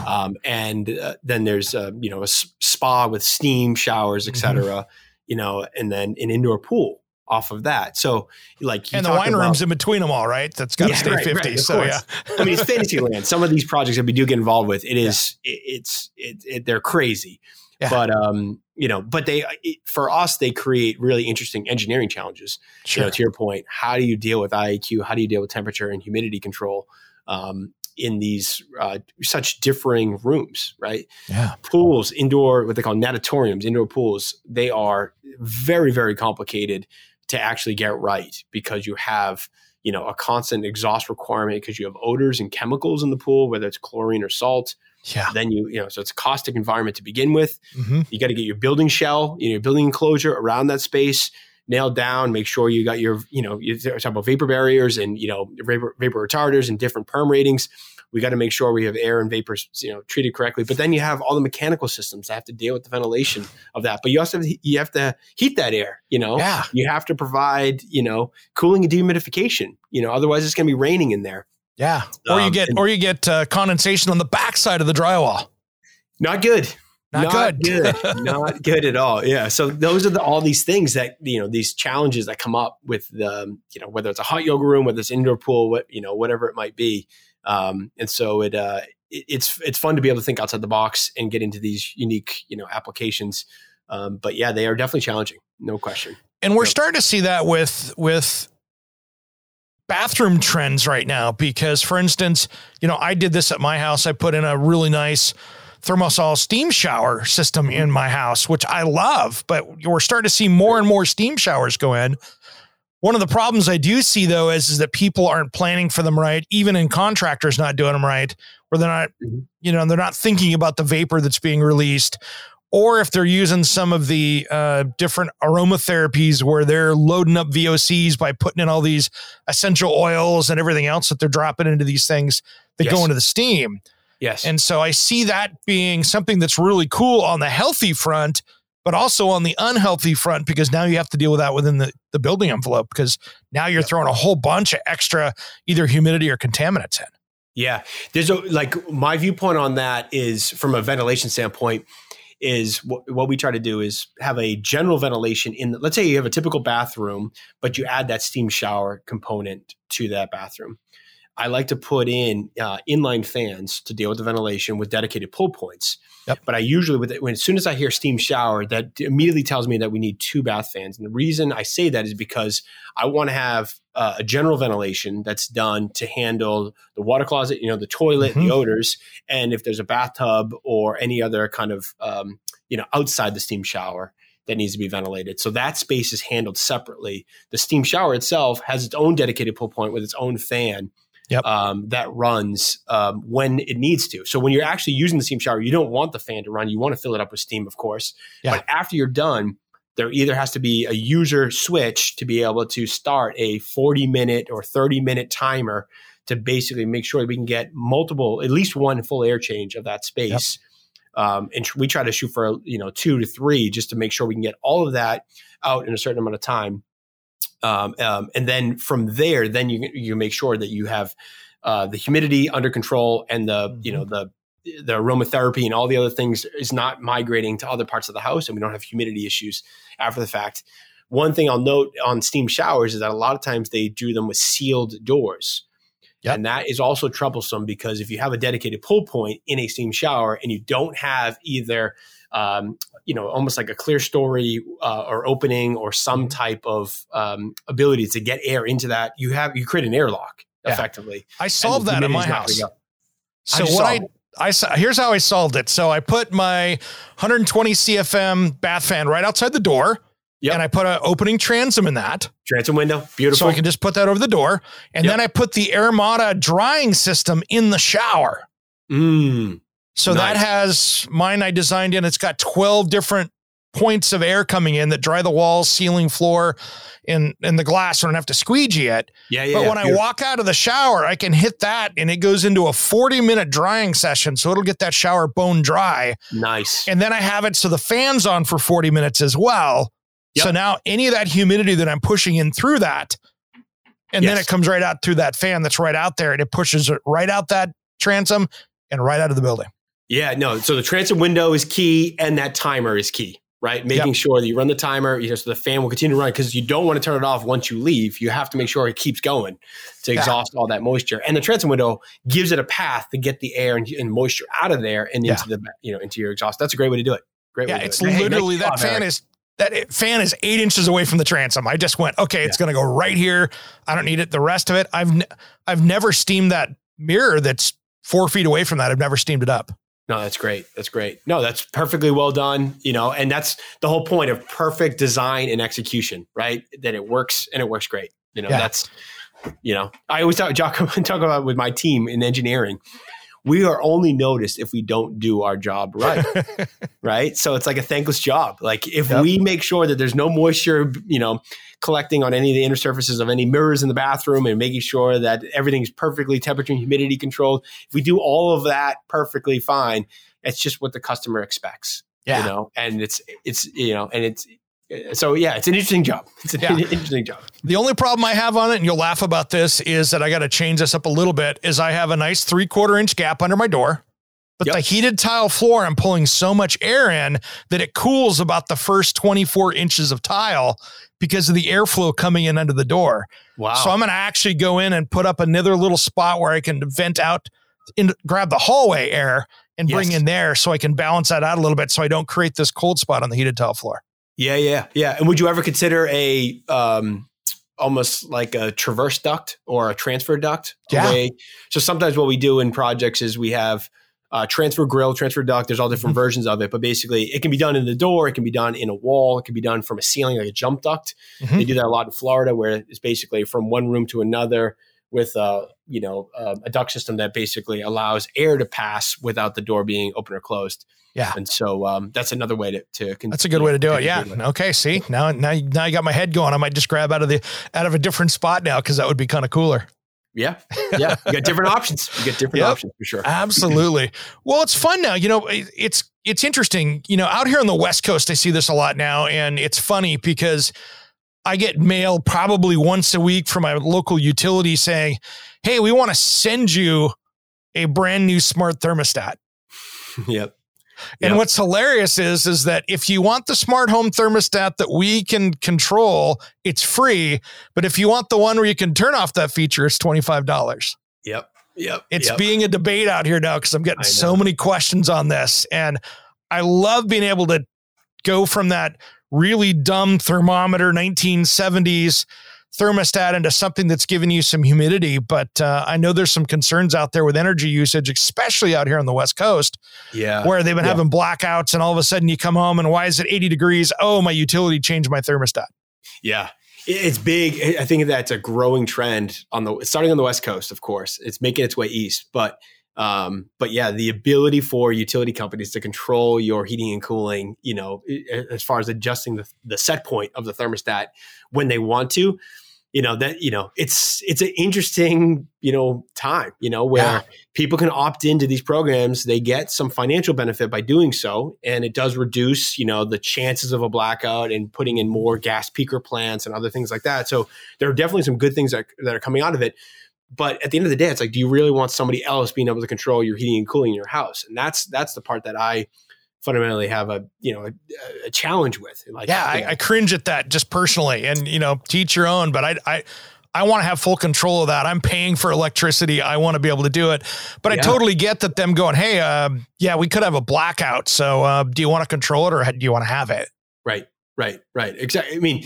Um, and uh, then there's a, you know a spa with steam showers, etc. Mm-hmm. You know, and then an indoor pool off of that. So like and the wine about, room's in between them all, right? That's got to yeah, stay right, fifty. Right, so course. yeah, I mean it's fantasy land. Some of these projects that we do get involved with, it is yeah. it, it's it, it, they're crazy. Yeah. But um, you know, but they for us they create really interesting engineering challenges. Sure. You know, to your point, how do you deal with IAQ? How do you deal with temperature and humidity control? Um, in these uh, such differing rooms, right? Yeah. Pools, indoor, what they call natatoriums, indoor pools, they are very, very complicated to actually get right because you have you know a constant exhaust requirement because you have odors and chemicals in the pool whether it's chlorine or salt yeah then you you know so it's a caustic environment to begin with mm-hmm. you got to get your building shell you know your building enclosure around that space nailed down make sure you got your you know you talk about vapor barriers and you know vapor, vapor retarders and different perm ratings we got to make sure we have air and vapors, you know, treated correctly. But then you have all the mechanical systems that have to deal with the ventilation of that. But you also have to, you have to heat that air. You know, yeah. You have to provide, you know, cooling and dehumidification. You know, otherwise it's going to be raining in there. Yeah, or you um, get and, or you get uh, condensation on the backside of the drywall. Not good. Not, Not good. good. Not good at all. Yeah. So those are the, all these things that you know these challenges that come up with the you know whether it's a hot yoga room, whether it's indoor pool, what you know whatever it might be. Um, and so it, uh, it, it's it's fun to be able to think outside the box and get into these unique you know applications. Um, but yeah, they are definitely challenging, no question. And we're yep. starting to see that with with bathroom trends right now because for instance, you know, I did this at my house. I put in a really nice ThermaSol steam shower system in my house, which I love, but we're starting to see more and more steam showers go in. One of the problems I do see though is, is that people aren't planning for them right, even in contractors not doing them right, where they're not, mm-hmm. you know, they're not thinking about the vapor that's being released. Or if they're using some of the uh, different aromatherapies where they're loading up VOCs by putting in all these essential oils and everything else that they're dropping into these things that yes. go into the steam. Yes. And so I see that being something that's really cool on the healthy front but also on the unhealthy front because now you have to deal with that within the, the building envelope because now you're throwing a whole bunch of extra either humidity or contaminants in. Yeah. There's a like my viewpoint on that is from a ventilation standpoint is what, what we try to do is have a general ventilation in the, let's say you have a typical bathroom but you add that steam shower component to that bathroom I like to put in uh, inline fans to deal with the ventilation with dedicated pull points. Yep. But I usually, with it, when as soon as I hear steam shower, that immediately tells me that we need two bath fans. And the reason I say that is because I want to have uh, a general ventilation that's done to handle the water closet, you know, the toilet, Mhm. the odors, and if there's a bathtub or any other kind of, um, you know, outside the steam shower that needs to be ventilated. So that space is handled separately. The steam shower itself has its own dedicated pull point with its own fan Yep. um, that runs um, when it needs to. So when you're actually using the steam shower, you don't want the fan to run. You want to fill it up with steam, of course. Yeah. But after you're done, there either has to be a user switch to be able to start a 40 minute or 30 minute timer to basically make sure that we can get multiple, at least one full air change of that space. Um, and we try to shoot for you know two to three just to make sure we can get all of that out in a certain amount of time. Um, um, and then from there, then you you make sure that you have uh, the humidity under control and the you know the the aromatherapy and all the other things is not migrating to other parts of the house, and we don't have humidity issues after the fact. One thing I'll note on steam showers is that a lot of times they do them with sealed doors. Yep. And that is also troublesome because if you have a dedicated pull point in a steam shower and you don't have either, um, you know, almost like a clerestory uh, or opening or some type of um, ability to get air into that, you have you create an airlock Yeah. effectively. I solved that in my house. So How'd what I? I saw here's how I solved it. So I put my 120 CFM bath fan right outside the door, Yep. and I put an opening transom in that, transom window, beautiful. so I can just put that over the door. And Yep. then I put the Airmata drying system in the shower. Mm, So that has mine I designed in. It's got 12 different points of air coming in that dry the walls, ceiling, floor, and and the glass. So I don't have to squeegee it. yeah, yeah. But yeah, when I walk out of the shower, I can hit that and it goes into a 40 minute drying session. So it'll get that shower bone dry. nice. And then I have it so the fan's on for 40 minutes as well. So now any of that humidity that I'm pushing in through that, and then it comes right out through that fan that's right out there and it pushes it right out that transom and right out of the building. Yeah, no. So the transom window is key, and that timer is key, right? Making sure that you run the timer, you know, so the fan will continue to run because you don't want to turn it off once you leave. You have to make sure it keeps going to Yeah. exhaust all that moisture. And the transom window gives it a path to get the air and, and moisture out of there and Yeah. into the you know into your exhaust. That's a great way to do it. Great. Yeah, way to it's do it. Hey, literally nice that job, fan Eric. is that fan is eight inches away from the transom. I just went, okay, it's going to go right here. I don't need it. The rest of it, I've ne- I've never steamed that mirror that's four feet away from that. I've never steamed it up. No, that's great. That's great. No, that's perfectly well done. You know, and that's the whole point of perfect design and execution, right? That it works and it works great. You know, Yeah. that's you know, I always talk, talk talk about with my team in engineering. We are only noticed if we don't do our job right, right? So it's like a thankless job. Like if Yep. we make sure that there's no moisture, you know, collecting on any of the inner surfaces of any mirrors in the bathroom and making sure that everything's perfectly temperature and humidity controlled. If we do all of that perfectly fine, it's just what the customer expects. Yeah. You know, and it's it's you know, and it's so yeah, it's an interesting job. It's an Yeah. interesting job. The only problem I have on it, and you'll laugh about this, is that I got to change this up a little bit. Is I have a nice three quarter inch gap under my door, but Yep. the heated tile floor, I'm pulling so much air in that it cools about the first 24 inches of tile because of the airflow coming in under the door. Wow. So I'm going to actually go in and put up another little spot where I can vent out and grab the hallway air and bring Yes. in there so I can balance that out a little bit so I don't create this cold spot on the heated tile floor. Yeah, yeah, yeah. And would you ever consider a um, almost like a traverse duct or a transfer duct? Yeah. so sometimes what we do in projects is we have uh, transfer grill, transfer duct. There's all different Mhm. versions of it, but basically it can be done in the door. It can be done in a wall. It can be done from a ceiling, like a jump duct. Mhm. They do that a lot in Florida, where it's basically from one room to another with uh, you know uh, a duct system that basically allows air to pass without the door being open or closed. Yeah. and so um, that's another way to to. con- That's a good way to do it. Yeah. Okay. See now, now, now you got my head going. I might just grab out of the out of a different spot now because that would be kind of cooler. Yeah, yeah. You got different options. You get different Yep. options for sure. Absolutely. Well, it's fun now. You know, it's it's interesting. You know, out here on the West Coast, I see this a lot now, and it's funny because I get mail probably once a week from my local utility saying, "Hey, we want to send you a brand new smart thermostat." yep. And Yep. what's hilarious is is that if you want the smart home thermostat that we can control, it's free. But if you want the one where you can turn off that feature, it's twenty five dollars. Yep. Yep. It's yep. being a debate out here now because I'm getting so many questions on this. And I love being able to go from that really dumb thermometer 1970s thermostat into something that's giving you some humidity. But uh, I know there's some concerns out there with energy usage, especially out here on the West Coast, yeah. where they've been Yeah. having blackouts and all of a sudden you come home and why is it 80 degrees? Oh, my utility changed my thermostat. Yeah. It's big. I think that's a growing trend on the starting on the West Coast, of course. It's making its way east, but um, but yeah, the ability for utility companies to control your heating and cooling, you know, as far as adjusting the, the set point of the thermostat when they want to, you know, that you know, it's it's an interesting, you know, time, you know, where Yeah. people can opt into these programs. They get some financial benefit by doing so, and it does reduce, you know, the chances of a blackout and putting in more gas peaker plants and other things like that. So there are definitely some good things that, that are coming out of it. But at the end of the day, it's like, do you really want somebody else being able to control your heating and cooling in your house? And that's that's the part that I fundamentally have a you know a, a challenge with. Like, Yeah, I, I cringe at that just personally, and you know, teach your own. But I, I, I want to have full control of that. I'm paying for electricity. I want to be able to do it. But I totally get that them going, hey, uh, yeah, we could have a blackout. So uh, do you want to control it or do you want to have it? Right, right, right. Exactly. I mean,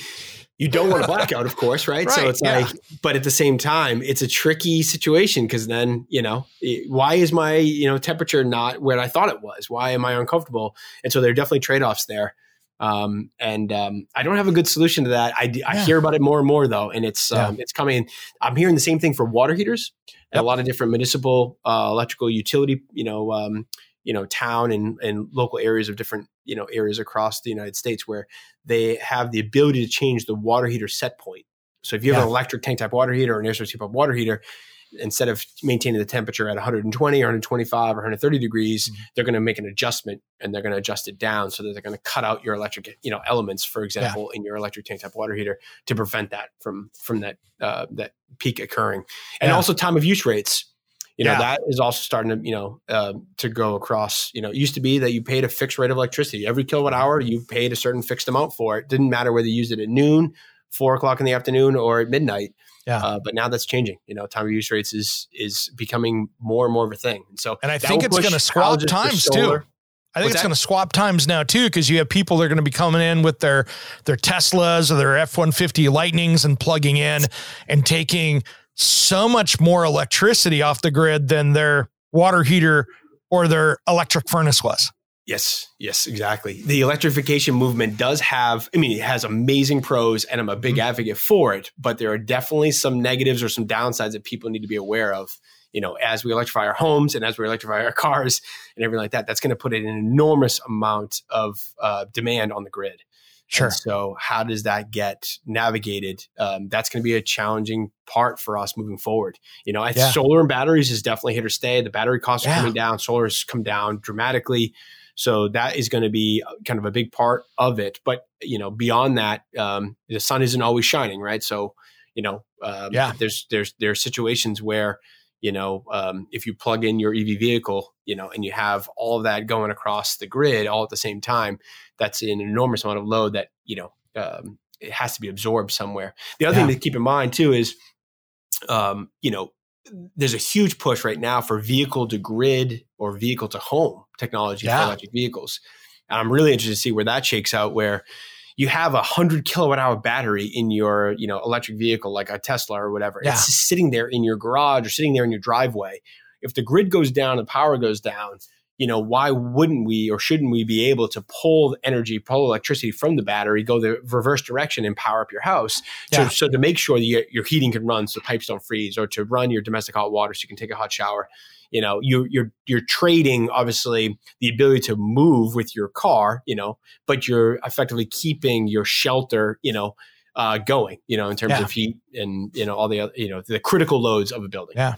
you don't want a blackout, of course, right? so it's yeah. like, but at the same time, it's a tricky situation because then, you know, it- why is my, you know, temperature not where I thought it was? Why am I uncomfortable? And so there are definitely trade offs there. Um, and um, I don't have a good solution to that. I Yeah. hear about it more and more though, and it's Yeah. um, it's coming. I'm hearing the same thing for water heaters. and Yep. A lot of different municipal uh, electrical utility, you know, um, you know, town and and local areas of different you know areas across the United States where they have the ability to change the water heater set point. So if you have an electric tank type water heater or an air source heat pump water heater, instead of maintaining the temperature at 120 or 125 or 130 degrees, Mhm. they're going to make an adjustment and they're going to adjust it down so that they're going to cut out your electric, you know, elements, for example, in your electric tank type water heater to prevent that from from that uh, that peak occurring. And Yeah. also time of use rates. You know, Yeah. that is also starting to, you know, uh, to go across, you know, it used to be that you paid a fixed rate of electricity. Every kilowatt hour, you paid a certain fixed amount for it. Didn't matter whether you used it at noon, four o'clock in the afternoon, or at midnight. Yeah. Uh, but now that's changing. You know, time of use rates is is becoming more and more of a thing. And so, And I think it's gonna swap times, too. I think What's it's going to swap times now too, because you have people that are going to be coming in with their their Teslas or their F one fifty Lightnings and plugging in and taking so much more electricity off the grid than their water heater or their electric furnace was. Yes, yes, exactly. The electrification movement does have, I mean, it has amazing pros, and I'm a big Mhm. advocate for it, but there are definitely some negatives or some downsides that people need to be aware of. You know, as we electrify our homes and as we electrify our cars and everything like that, that's going to put an enormous amount of uh, demand on the grid. Sure. And so, how does that get navigated? Um, that's going to be a challenging part for us moving forward. You know, Yeah. solar and batteries is definitely here to stay. The battery costs are coming down. Solar has come down dramatically. So that is going to be kind of a big part of it. But you know, beyond that, um, the sun isn't always shining, right? So you know, um, Yeah. there's there's there's situations where you know um, if you plug in your EV vehicle, you know, and you have all of that going across the grid all at the same time, that's an enormous amount of load that you know um, it has to be absorbed somewhere. The other Yeah. thing to keep in mind too is, um, you know, there's a huge push right now for vehicle to grid or vehicle to home technology Yeah. for electric vehicles. And I'm really interested to see where that shakes out, where you have a hundred kilowatt hour battery in your, you know, electric vehicle, like a Tesla or whatever. Yeah. It's just sitting there in your garage or sitting there in your driveway. If the grid goes down, the power goes down, you know, why wouldn't we or shouldn't we be able to pull the energy, pull electricity from the battery, go the reverse direction and power up your house? So, Yeah. so to make sure that your, your heating can run so pipes don't freeze or to run your domestic hot water so you can take a hot shower. You know, you, you're you're trading obviously the ability to move with your car, you know, but you're effectively keeping your shelter, you know, uh, going, you know, in terms Yeah. of heat and you know all the other, you know the critical loads of a building. Yeah.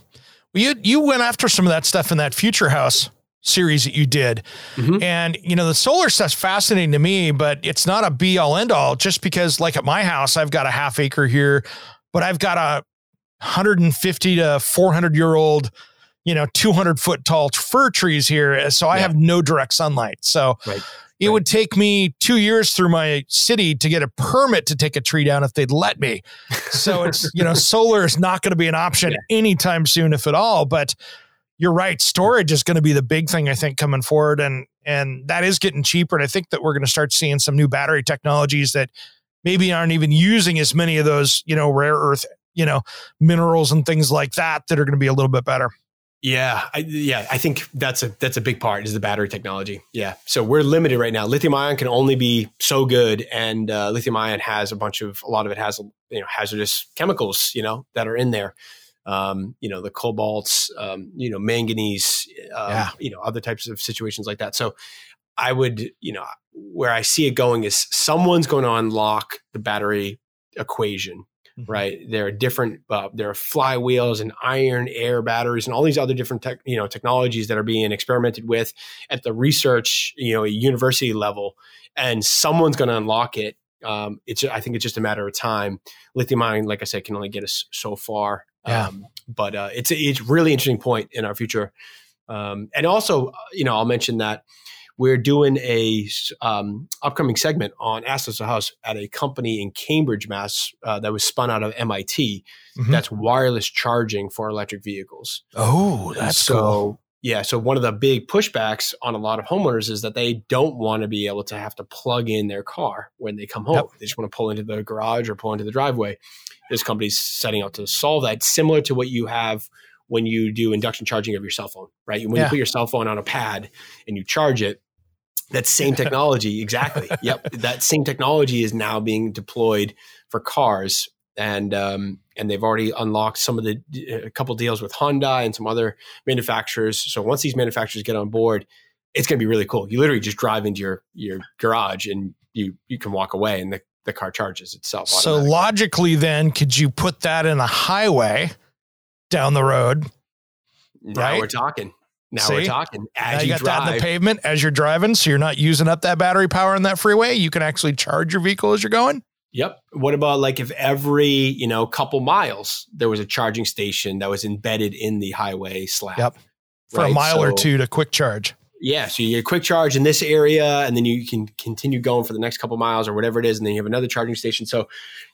Well, you you went after some of that stuff in that Future House series that you did. Mhm. And you know, the solar stuff's fascinating to me, but it's not a be all end all just because like at my house, I've got a half acre here, but I've got a 150 to 400 year old, you know 200 foot tall fir trees here, uh, so I Yeah. have no direct sunlight. So Right. it Right. would take me two years through my city to get a permit to take a tree down if they'd let me. So it's you know solar is not going to be an option anytime soon, if at all. But you're right, storage is going to be the big thing I think coming forward, and and that is getting cheaper. And I think that we're going to start seeing some new battery technologies that maybe aren't even using as many of those you know rare earth you know minerals and things like that that are going to be a little bit better. Yeah, I, yeah, I think that's a that's a big part is the battery technology. Yeah, so we're limited right now. Lithium ion can only be so good, and uh, lithium ion has a bunch of a lot of it has you know hazardous chemicals you know that are in there. Um, you know the cobalts, um, you know manganese, um, Yeah. you know other types of situations like that. So I would you know where I see it going is someone's going to unlock the battery equation Mhm. right? There are different, uh, there are flywheels and iron air batteries and all these other different tech, you know, technologies that are being experimented with at the research, you know, university level, and someone's going to unlock it. Um, it's, I think it's just a matter of time. Lithium ion, like I said, can only get us so far. Yeah. Um, but uh, it's a, it's really interesting point in our future. Um, and also, uh, you know, I'll mention that we're doing a um, upcoming segment on Ask This Old House at a company in Cambridge, Mass, uh, that was spun out of MIT. Mhm. That's wireless charging for electric vehicles. Oh, that's so, cool. Yeah, so one of the big pushbacks on a lot of homeowners is that they don't want to be able to have to plug in their car when they come home. Yep. They just want to pull into the garage or pull into the driveway. This company's setting out to solve that, similar to what you have when you do induction charging of your cell phone, right? When Yeah. you put your cell phone on a pad and you charge it, that same technology, exactly. Yep, that same technology is now being deployed for cars, and um, and they've already unlocked some of the a couple deals with Honda and some other manufacturers. So once these manufacturers get on board, it's going to be really cool. You literally just drive into your your garage and you you can walk away, and the the car charges itself. So logically, then, could you put that in a highway down the road? now right? we're talking. Now we're talking. As now you, you got that in the pavement as you're driving, so you're not using up that battery power in that freeway. You can actually charge your vehicle as you're going. Yep. What about like if every, you know, couple miles there was a charging station that was embedded in the highway slab? Yep. For a Right, mile or two to quick charge. Yeah. So you get a quick charge in this area and then you can continue going for the next couple miles or whatever it is. And then you have another charging station. So,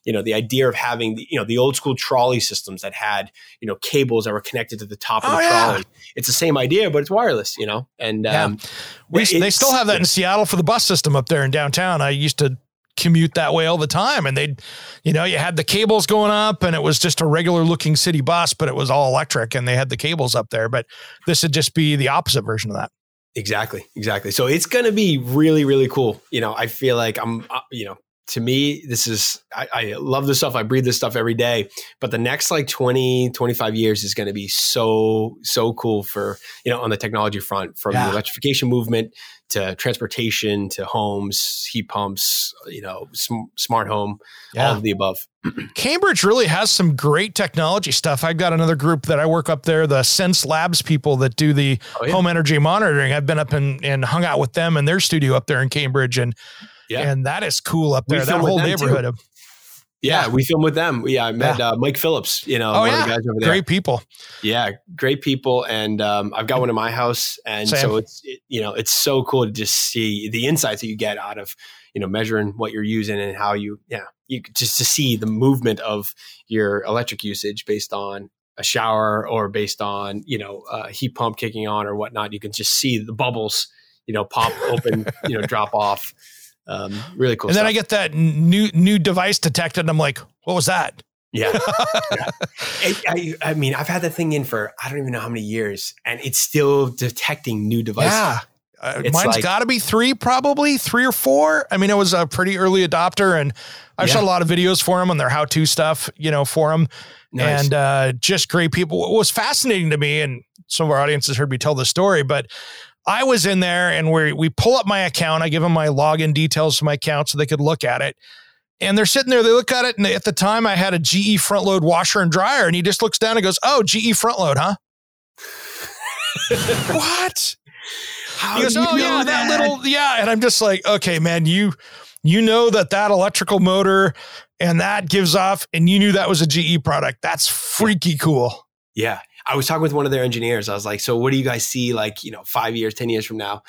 you know, the idea of having the, you know, the old school trolley systems that had, you know, cables that were connected to the top of Oh, the yeah. trolley. It's the same idea, but it's wireless, you know? And, Yeah. um, We, they still have that in Seattle for the bus system up there in downtown. I used to commute that way all the time, and they'd, you know, you had the cables going up, and it was just a regular looking city bus, but it was all electric, and they had the cables up there. But this would just be the opposite version of that. Exactly, exactly. So it's going to be really, really cool. You know, I feel like I'm, uh, you know, to me, this is, I, I love this stuff. I breathe this stuff every day. But the next like 20, 25 years is going to be so, so cool for, you know, on the technology front from Yeah. the electrification movement to transportation to homes, heat pumps, you know, sm- smart home, all of the above. Cambridge really has some great technology stuff. I've got another group that I work up there, the Sense Labs people that do the Oh, yeah. home energy monitoring. I've been up and, and hung out with them in their studio up there in Cambridge, and Yeah. and that is cool up We there. That whole neighborhood of Yeah, Yeah. we filmed with them. Yeah, I met uh, Mike Phillips, you know, Oh, one yeah. of the guys over there. great people. Yeah, great people, and um, I've got one in my house, and Same. so it's it, you know it's so cool to just see the insights that you get out of you know measuring what you're using and how you yeah you just to see the movement of your electric usage based on a shower or based on you know a heat pump kicking on or whatnot. You can just see the bubbles you know pop open, you know drop off. Um, really cool. and then. I get that new new device detected, and I'm like, what was that? yeah. yeah. I, I, I mean, I've had that thing in for I don't even know how many years, and it's still detecting new devices. Yeah. Uh, It's mine's like- got to be three, probably three or four. I mean, it was a pretty early adopter, and I've Yeah. shot a lot of videos for them on their how-to stuff, you know, for them, Nice. and uh, just great people. What was fascinating to me, and some of our audience has heard me tell the story, but I was in there, and we we pull up my account. I give them my login details to my account so they could look at it. And they're sitting there, they look at it, and at the time I had a GE front load washer and dryer, and he just looks down and goes, "Oh, GE front load, huh?" what? How He goes, do you oh know yeah, that little yeah, and I'm just like, okay, man, you you know that that electrical motor and that gives off, and you knew that was a GE product. That's freaky cool. Yeah, I was talking with one of their engineers. I was like, "So what do you guys see like you know five years, ten years from now?"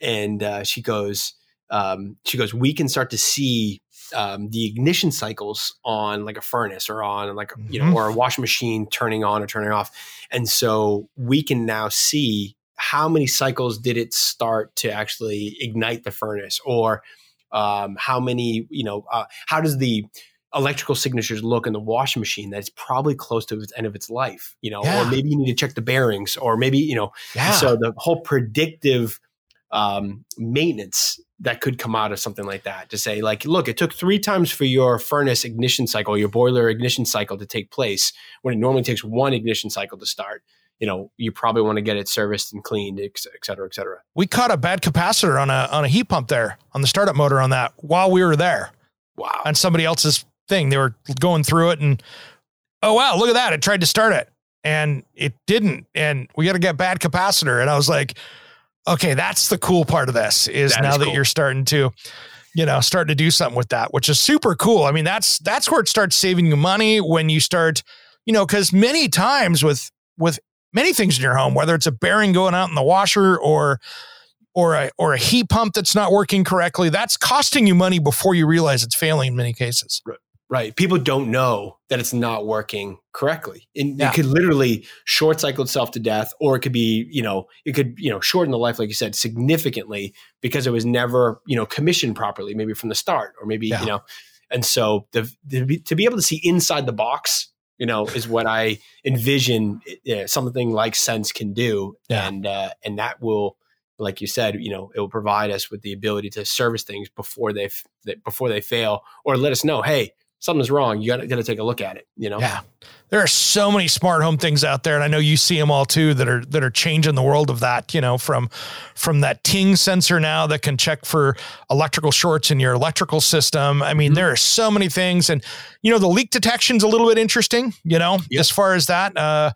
And uh, she goes, um, "She goes, we can start to see um, the ignition cycles on like a furnace or on like you know Mhm. or a washing machine turning on or turning off, and so we can now see how many cycles did it start to actually ignite the furnace or um, how many you know uh, how does the electrical signatures look in the washing machine that's probably close to its end of its life you know Yeah. or maybe you need to check the bearings or maybe you know Yeah. so the whole predictive um, maintenance that could come out of something like that to say like look it took three times for your furnace ignition cycle your boiler ignition cycle to take place when it normally takes one ignition cycle to start you know you probably want to get it serviced and cleaned et cetera et cetera we caught a bad capacitor on a on a heat pump there on the startup motor on that while we were there wow on somebody else's thing. They were going through it and oh wow, look at that. It tried to start it and it didn't. And we got to get bad capacitor. And I was like, okay, that's the cool part of this is That now is that cool. you're starting to, you know, starting to do something with that, which is super cool. I mean, that's that's where it starts saving you money when you start, you know, because many times with with many things in your home, whether it's a bearing going out in the washer or or a or a heat pump that's not working correctly, that's costing you money before you realize it's failing in many cases. Right. People don't know that it's not working correctly. And Yeah. it could literally short cycle itself to death, or it could be, you know, it could, you know, shorten the life, like you said, significantly because it was never, you know, commissioned properly, maybe from the start, or maybe, Yeah. you know, and so the, the, to be able to see inside the box, you know, is what I envision uh, something like Sense can do. Yeah. And, uh, and that will, like you said, you know, it will provide us with the ability to service things before they, f- before they fail or let us know, Hey, something's wrong. You got to take a look at it. You know. Yeah. There are so many smart home things out there, and I know you see them all too that are that are changing the world of that. You know, from from that Ting sensor now that can check for electrical shorts in your electrical system. I mean, Mhm. there are so many things, and you know, the leak detection's a little bit interesting. You know, Yep. as far as that, uh,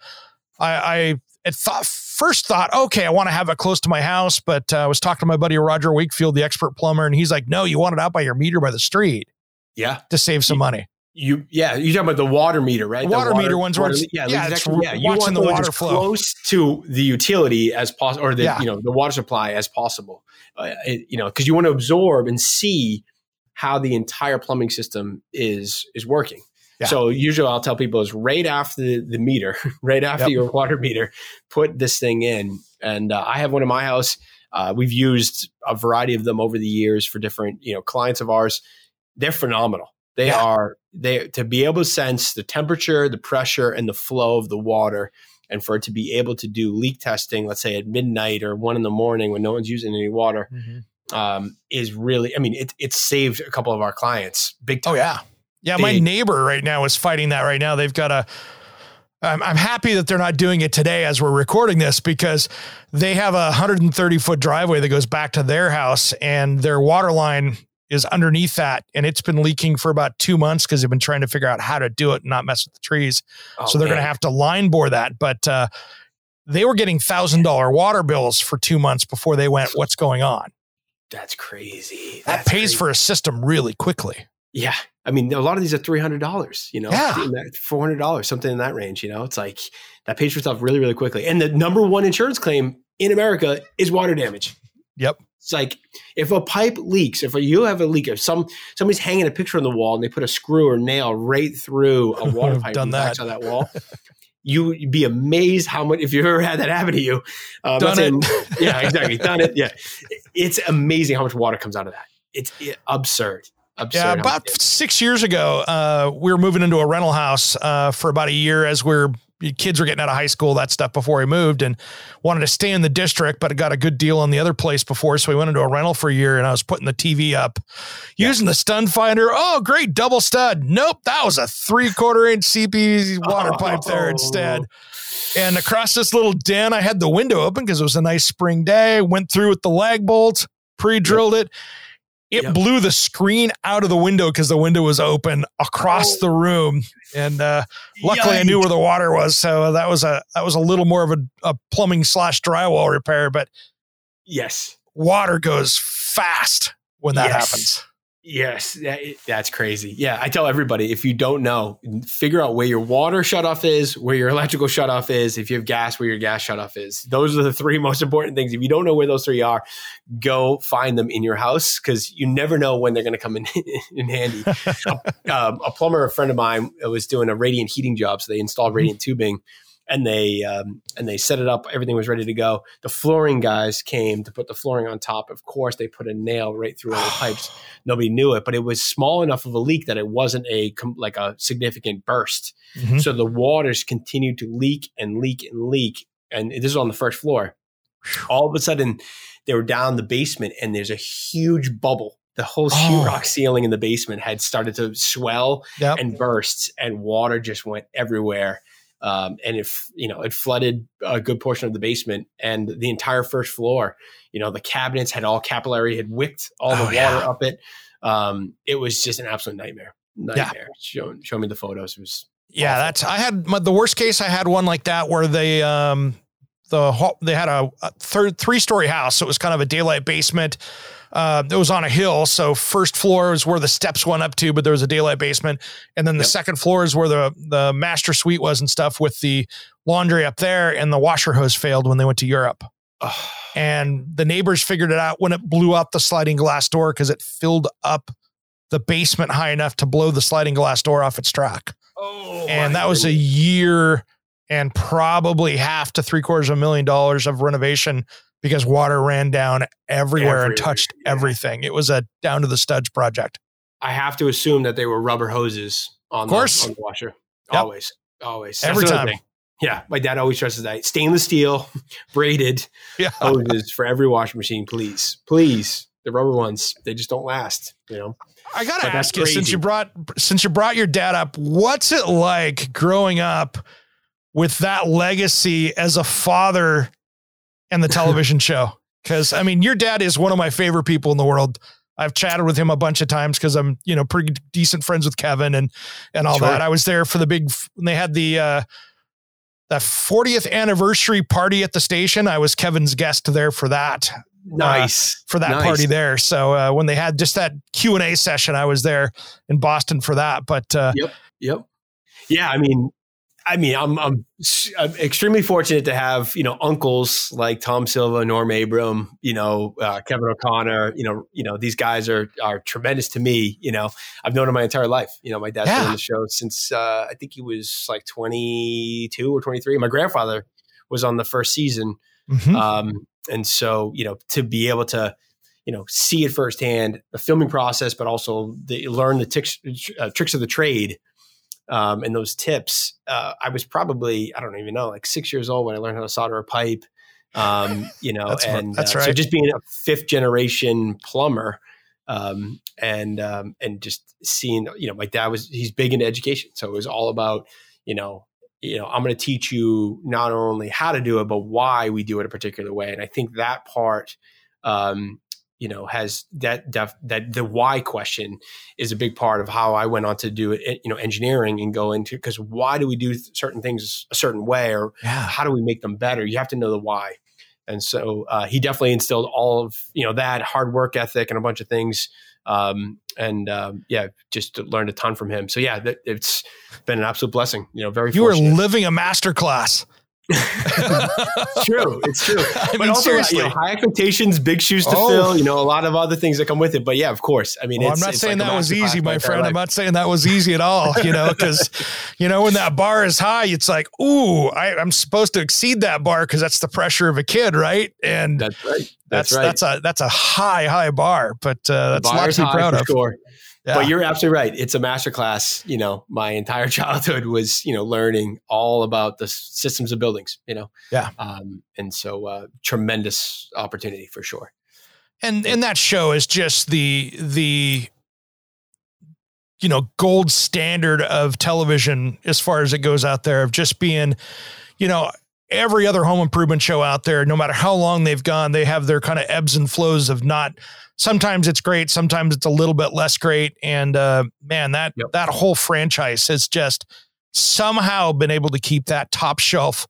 I, I thought first thought, okay, I want to have it close to my house, but uh, I was talking to my buddy Roger Wakefield, the expert plumber, and he's like, no, you want it out by your meter by the street Yeah. to save some money. You yeah. You talking about the water meter, right? The Water meter ones water- it's- yeah, yeah, detection. yeah. You watching want the the, water flow. close to the utility as possible, or the Yeah. you know the water supply as possible. Uh, it- you know, because you want to absorb and see how the entire plumbing system is is working. Yeah. So usually I'll tell people is right after the, the meter, right after Yep. your water meter, put this thing in. And uh, I have one in my house. Uh, we've used a variety of them over the years for different you know clients of ours. They're phenomenal. They Yeah. are they to be able to sense the temperature, the pressure, and the flow of the water, and for it to be able to do leak testing, let's say at midnight or one in the morning when no one's using any water, um, is really. I mean, it it saved a couple of our clients big time. Oh yeah, yeah. My neighbor right now is fighting that right now. They've got a. I'm, I'm happy that they're not doing it today as we're recording this because they have a 130 foot driveway that goes back to their house and their water line is underneath that and it's been leaking for about two months because they've been trying to figure out how to do it and not mess with the trees. Oh, so they're going to have to line bore that. But uh, they were getting thousand dollar water bills for two months before they went. What's going on? That's crazy. That pays crazy. for a system really quickly. Yeah. I mean, a lot of these are three hundred dollars. You know, Yeah. four hundred dollars, something in that range. You know, it's like that pays for itself really, really quickly. And the number one insurance claim in America is water damage. Yep. It's like if a pipe leaks, if you have a leak, if some somebody's hanging a picture on the wall and they put a screw or nail right through a water pipe done on that. of that wall, you'd be amazed how much. If you've ever had that happen to you, uh, I'm Done saying- yeah, exactly, done it. Yeah, it's amazing how much water comes out of that. It's it, absurd. Absurd. Yeah, about six years ago, uh, we were moving into a rental house uh, for about a year as we're kids were getting out of high school, that stuff before we moved, and wanted to stay in the district, but got a good deal on the other place before, so we went into a rental for a year. And I was putting the TV up, using the stun finder. Oh, great double stud! Nope, that was a three quarter inch CP water pipe there Oh. instead. And across this little den, I had the window open because it was a nice spring day. Went through with the lag bolt, pre-drilled it. It Yep. blew the screen out of the window because the window was open across Oh. the room. And uh, luckily, I knew where the water was, so that was a that was a little more of a, a plumbing slash drywall repair. But Yes. water goes fast when that Yes. happens. Yes, that, that's crazy. Yeah, I tell everybody if you don't know, figure out where your water shutoff is, where your electrical shutoff is, if you have gas, where your gas shutoff is. Those are the three most important things. If you don't know where those three are, go find them in your house because you never know when they're going to come in in handy. a, um, a plumber, a friend of mine, was doing a radiant heating job, so they installed mm-hmm. radiant tubing and they um, and they set it up. Everything was ready to go. The flooring guys came to put the flooring on top. Of course, they put a nail right through all the pipes. Nobody knew it, but it was small enough of a leak that it wasn't a like a significant burst. Mm-hmm. So the waters continued to leak and leak and leak. And this is on the first floor. All of a sudden, they were down the basement, and there's a huge bubble the whole sheetrock oh. ceiling in the basement had started to swell yep. and burst, and water just went everywhere. Um, and if you know it flooded a good portion of the basement and the entire first floor you know the cabinets had all capillary had wicked all the oh, water yeah. up it um, it was just an absolute nightmare nightmare yeah. show, show me the photos it was yeah awful. that's i had my, the worst case i had one like that where they um the they had a, a third three story house so it was kind of a daylight basement uh, it was on a hill. So first floor is where the steps went up to, but there was a daylight basement. And then the yep. second floor is where the, the master suite was and stuff with the laundry up there. And the washer hose failed when they went to Europe. And the neighbors figured it out when it blew up the sliding glass door because it filled up the basement high enough to blow the sliding glass door off its track. Oh, and that was a year and probably half to three quarters of a million dollars of renovation because water ran down everywhere, and touched yeah. everything. It was a down to the studs project. I have to assume that they were rubber hoses on, course. The, on the washer. Yep. Always, always. Every That's time. Yeah, my dad always stresses that stainless steel braided yeah. hoses for every washing machine, please, please. The rubber ones, they just don't last. You know. I gotta but ask you since you brought since you brought your dad up, what's it like growing up with that legacy as a father and the television show. Because I mean, your dad is one of my favorite people in the world. I've chatted with him a bunch of times because I'm, you know, pretty decent friends with Kevin and and all sure. that. I was there for the big when they had the uh the 40th anniversary party at the station. I was Kevin's guest there for that. Uh, nice uh, for that nice. party there. So uh, when they had just that Q and A session, I was there in Boston for that. But uh, yep, yep, yeah. I mean, I mean, I'm, I'm, I'm extremely fortunate to have you know uncles like Tom Silva, Norm Abram, you know uh, Kevin O'Connor. You know, you know these guys are are tremendous to me. You know, I've known them my entire life. You know, my dad's yeah. been on the show since uh, I think he was like 22 or 23. My grandfather was on the first season, mm-hmm. um, and so you know to be able to you know see it firsthand, the filming process, but also the, learn the ticks, uh, tricks of the trade um, and those tips. Uh, I was probably I don't even know like six years old when I learned how to solder a pipe. Um, you know, that's and that's uh, right. so just being a fifth generation plumber. Um, and um, and just seeing, you know, my dad was he's big into education, so it was all about, you know, you know, I'm going to teach you not only how to do it, but why we do it a particular way. And I think that part um, you know has that def, that the why question is a big part of how I went on to do it you know engineering and go into because why do we do certain things a certain way or yeah. how do we make them better you have to know the why and so uh, he definitely instilled all of you know that hard work ethic and a bunch of things um, and um, yeah just learned a ton from him so yeah it's been an absolute blessing you know very you fortunate. are living a master class it's true. It's true. I but mean, also, seriously. You know, high expectations, big shoes to oh. fill, you know, a lot of other things that come with it. But yeah, of course. I mean, well, I'm not saying like that was easy, my friend. I'm not saying that was easy at all, you know, because, you know, when that bar is high, it's like, ooh, I, am supposed to exceed that bar because that's the pressure of a kid, right? And that's right. That's, that's right. That's a that's a high, high bar, but uh, that's a lot to be proud of. Sure. Yeah. But you're absolutely right. It's a masterclass. You know, my entire childhood was, you know, learning all about the systems of buildings, you know? Yeah. Um, and so, uh, tremendous opportunity for sure. And, and that show is just the, the, you know, gold standard of television as far as it goes out there of just being, you know, every other home improvement show out there, no matter how long they've gone, they have their kind of ebbs and flows of not sometimes it's great, sometimes it's a little bit less great. And uh, man, that yep. that whole franchise has just somehow been able to keep that top shelf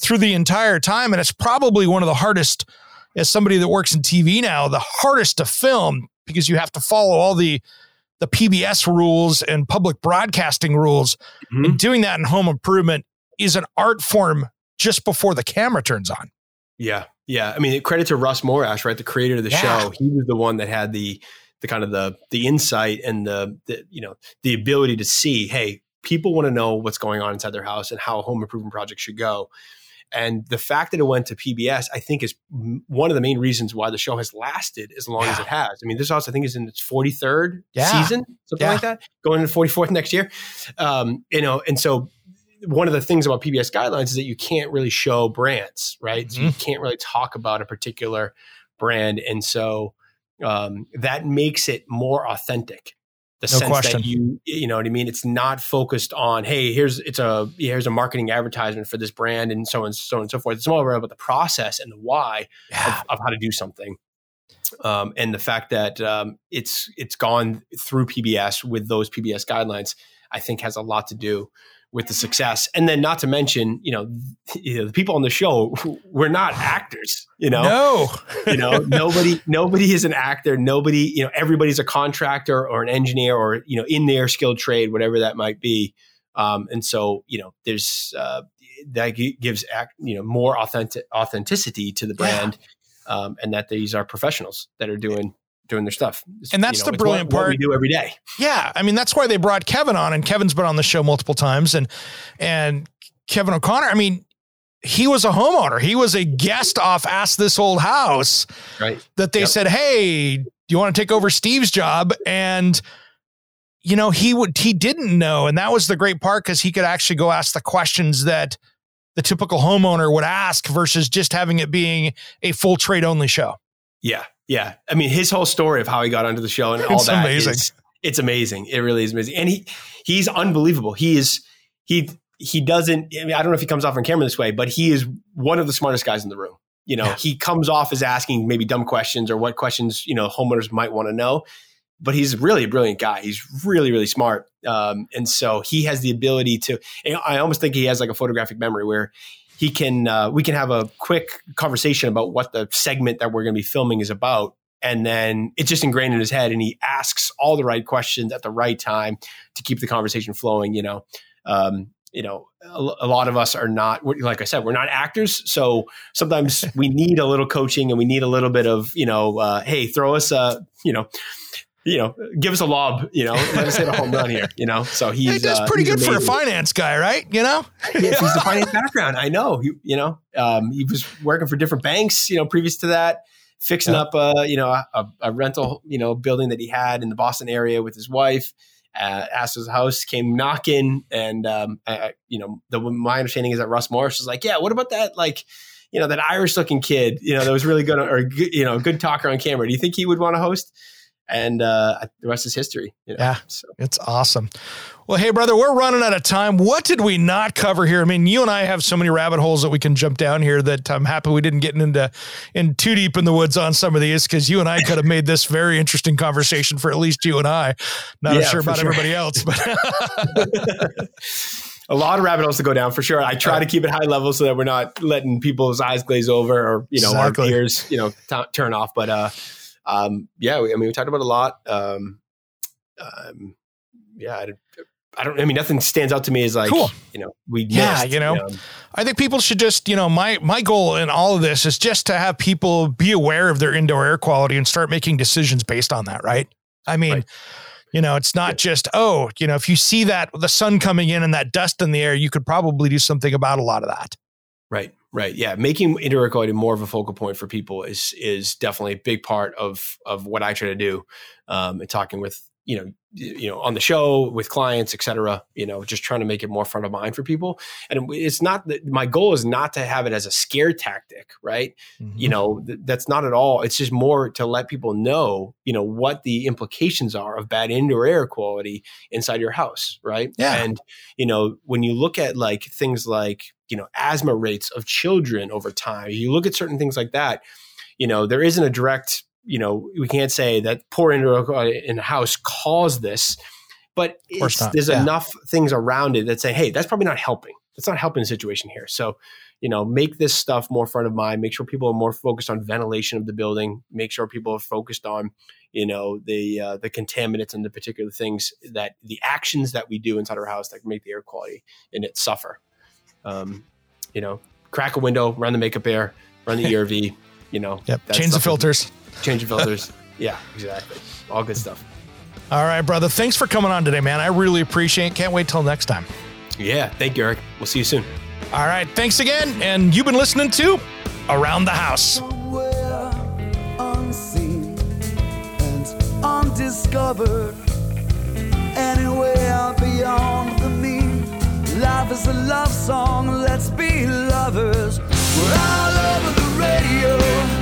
through the entire time. And it's probably one of the hardest, as somebody that works in TV now, the hardest to film because you have to follow all the the PBS rules and public broadcasting rules. Mm-hmm. And doing that in home improvement is an art form just before the camera turns on. Yeah. Yeah. I mean, credit to Russ Morash, right? The creator of the yeah. show. He was the one that had the the kind of the the insight and the, the you know the ability to see, hey, people want to know what's going on inside their house and how a home improvement project should go. And the fact that it went to PBS, I think, is one of the main reasons why the show has lasted as long yeah. as it has. I mean, this house, I think, is in its 43rd yeah. season, something yeah. like that, going into 44th next year. Um, you know, and so one of the things about PBS guidelines is that you can't really show brands, right? Mm-hmm. So you mm-hmm. can't really talk about a particular brand. And so um, that makes it more authentic the no sense question. that you you know what I mean. It's not focused on hey here's it's a here's a marketing advertisement for this brand and so on so on and so forth. It's more about the process and the why yeah. of, of, how to do something. Um, and the fact that um, it's it's gone through PBS with those PBS guidelines, I think has a lot to do with the success. And then not to mention, you know, you know, the people on the show we're not actors, you know. No. you know, nobody nobody is an actor, nobody, you know, everybody's a contractor or an engineer or, you know, in their skilled trade, whatever that might be. Um, and so, you know, there's uh, that gives act, you know, more authentic authenticity to the brand. Yeah. Um, and that these are professionals that are doing doing their stuff. It's, and that's you know, the brilliant what, part what we do every day. Yeah, I mean that's why they brought Kevin on, and Kevin's been on the show multiple times, and and Kevin O'Connor. I mean, he was a homeowner. He was a guest off Ask This Old House. Right. That they yep. said, "Hey, do you want to take over Steve's job?" And you know, he would he didn't know, and that was the great part because he could actually go ask the questions that the typical homeowner would ask versus just having it being a full trade only show. Yeah, yeah. I mean, his whole story of how he got onto the show and all it's that amazing. Is, it's amazing. It really is amazing. And he he's unbelievable. He is he he doesn't I, mean, I don't know if he comes off on camera this way, but he is one of the smartest guys in the room. You know, yeah. he comes off as asking maybe dumb questions or what questions, you know, homeowners might want to know. But he's really a brilliant guy. He's really, really smart. Um, and so he has the ability to, I almost think he has like a photographic memory where he can uh, we can have a quick conversation about what the segment that we're going to be filming is about. And then it's just ingrained in his head and he asks all the right questions at the right time to keep the conversation flowing you know? Um, you know a, a, lot of us are not like i said we're not actors so sometimes we need a little coaching and we need a little bit of you know uh, hey throw us a you know you know, give us a lob, you know, let us hit a home run here, you know. So he's that's uh, pretty good amazing. for a finance guy, right? You know, yeah, he's a finance background. I know, he, you know, um, he was working for different banks, you know, previous to that, fixing yeah. up, a, you know, a, a, rental, you know, building that he had in the Boston area with his wife. Uh, asked his house, came knocking, and um, I, you know, the, my understanding is that Russ Morash was like, "Yeah, what about that?" Like, you know, that Irish looking kid, you know, that was really good or you know, good talker on camera. Do you think he would want to host? And uh, the rest is history. You know? Yeah, so. it's awesome. Well, hey, brother, we're running out of time. What did we not cover here? I mean, you and I have so many rabbit holes that we can jump down here that I'm happy we didn't get into in too deep in the woods on some of these because you and I could have made this very interesting conversation for at least you and I. Not yeah, sure about sure. everybody else, but. a lot of rabbit holes to go down for sure. I try to keep it high level so that we're not letting people's eyes glaze over or you know exactly. our ears you know t- turn off. But uh, um, yeah, we, I mean, we talked about a lot. Um, um, yeah, I, I, don't. I mean, nothing stands out to me as like, cool. you know, we yeah, you know, I think people should just, you know, my my goal in all of this is just to have people be aware of their indoor air quality and start making decisions based on that. Right. I mean. Right. You know, it's not just, oh, you know, if you see that the sun coming in and that dust in the air, you could probably do something about a lot of that. Right. Right. Yeah. Making air more of a focal point for people is is definitely a big part of of what I try to do. Um, and talking with you know you know on the show with clients etc you know just trying to make it more front of mind for people. And it's not that my goal is not to have it as a scare tactic right? Mm-hmm. you know th- that's not at all. It's just more to let people know you know what the implications are of bad indoor air quality inside your house right? Yeah. And you know when you look at like things like you know asthma rates of children over time you look at certain things like that you know there isn't a direct you know, we can't say that poor indoor in a house caused this, but there's yeah. enough things around it that say, hey, that's probably not helping. That's not helping the situation here. So, you know, make this stuff more front of mind. Make sure people are more focused on ventilation of the building. Make sure people are focused on, you know, the uh, the contaminants and the particular things that the actions that we do inside our house that make the air quality in it suffer. Um, you know, crack a window, run the makeup air, run the ERV. You know, yep. change the filters. Change the filters. yeah, exactly. All good stuff. All right, brother. Thanks for coming on today, man. I really appreciate it. Can't wait till next time. Yeah, thank you, Eric. We'll see you soon. All right, thanks again. And you've been listening to Around the House. unseen and undiscovered. Anywhere beyond the mean. Life is a love song, let's be lovers. We're all over the radio.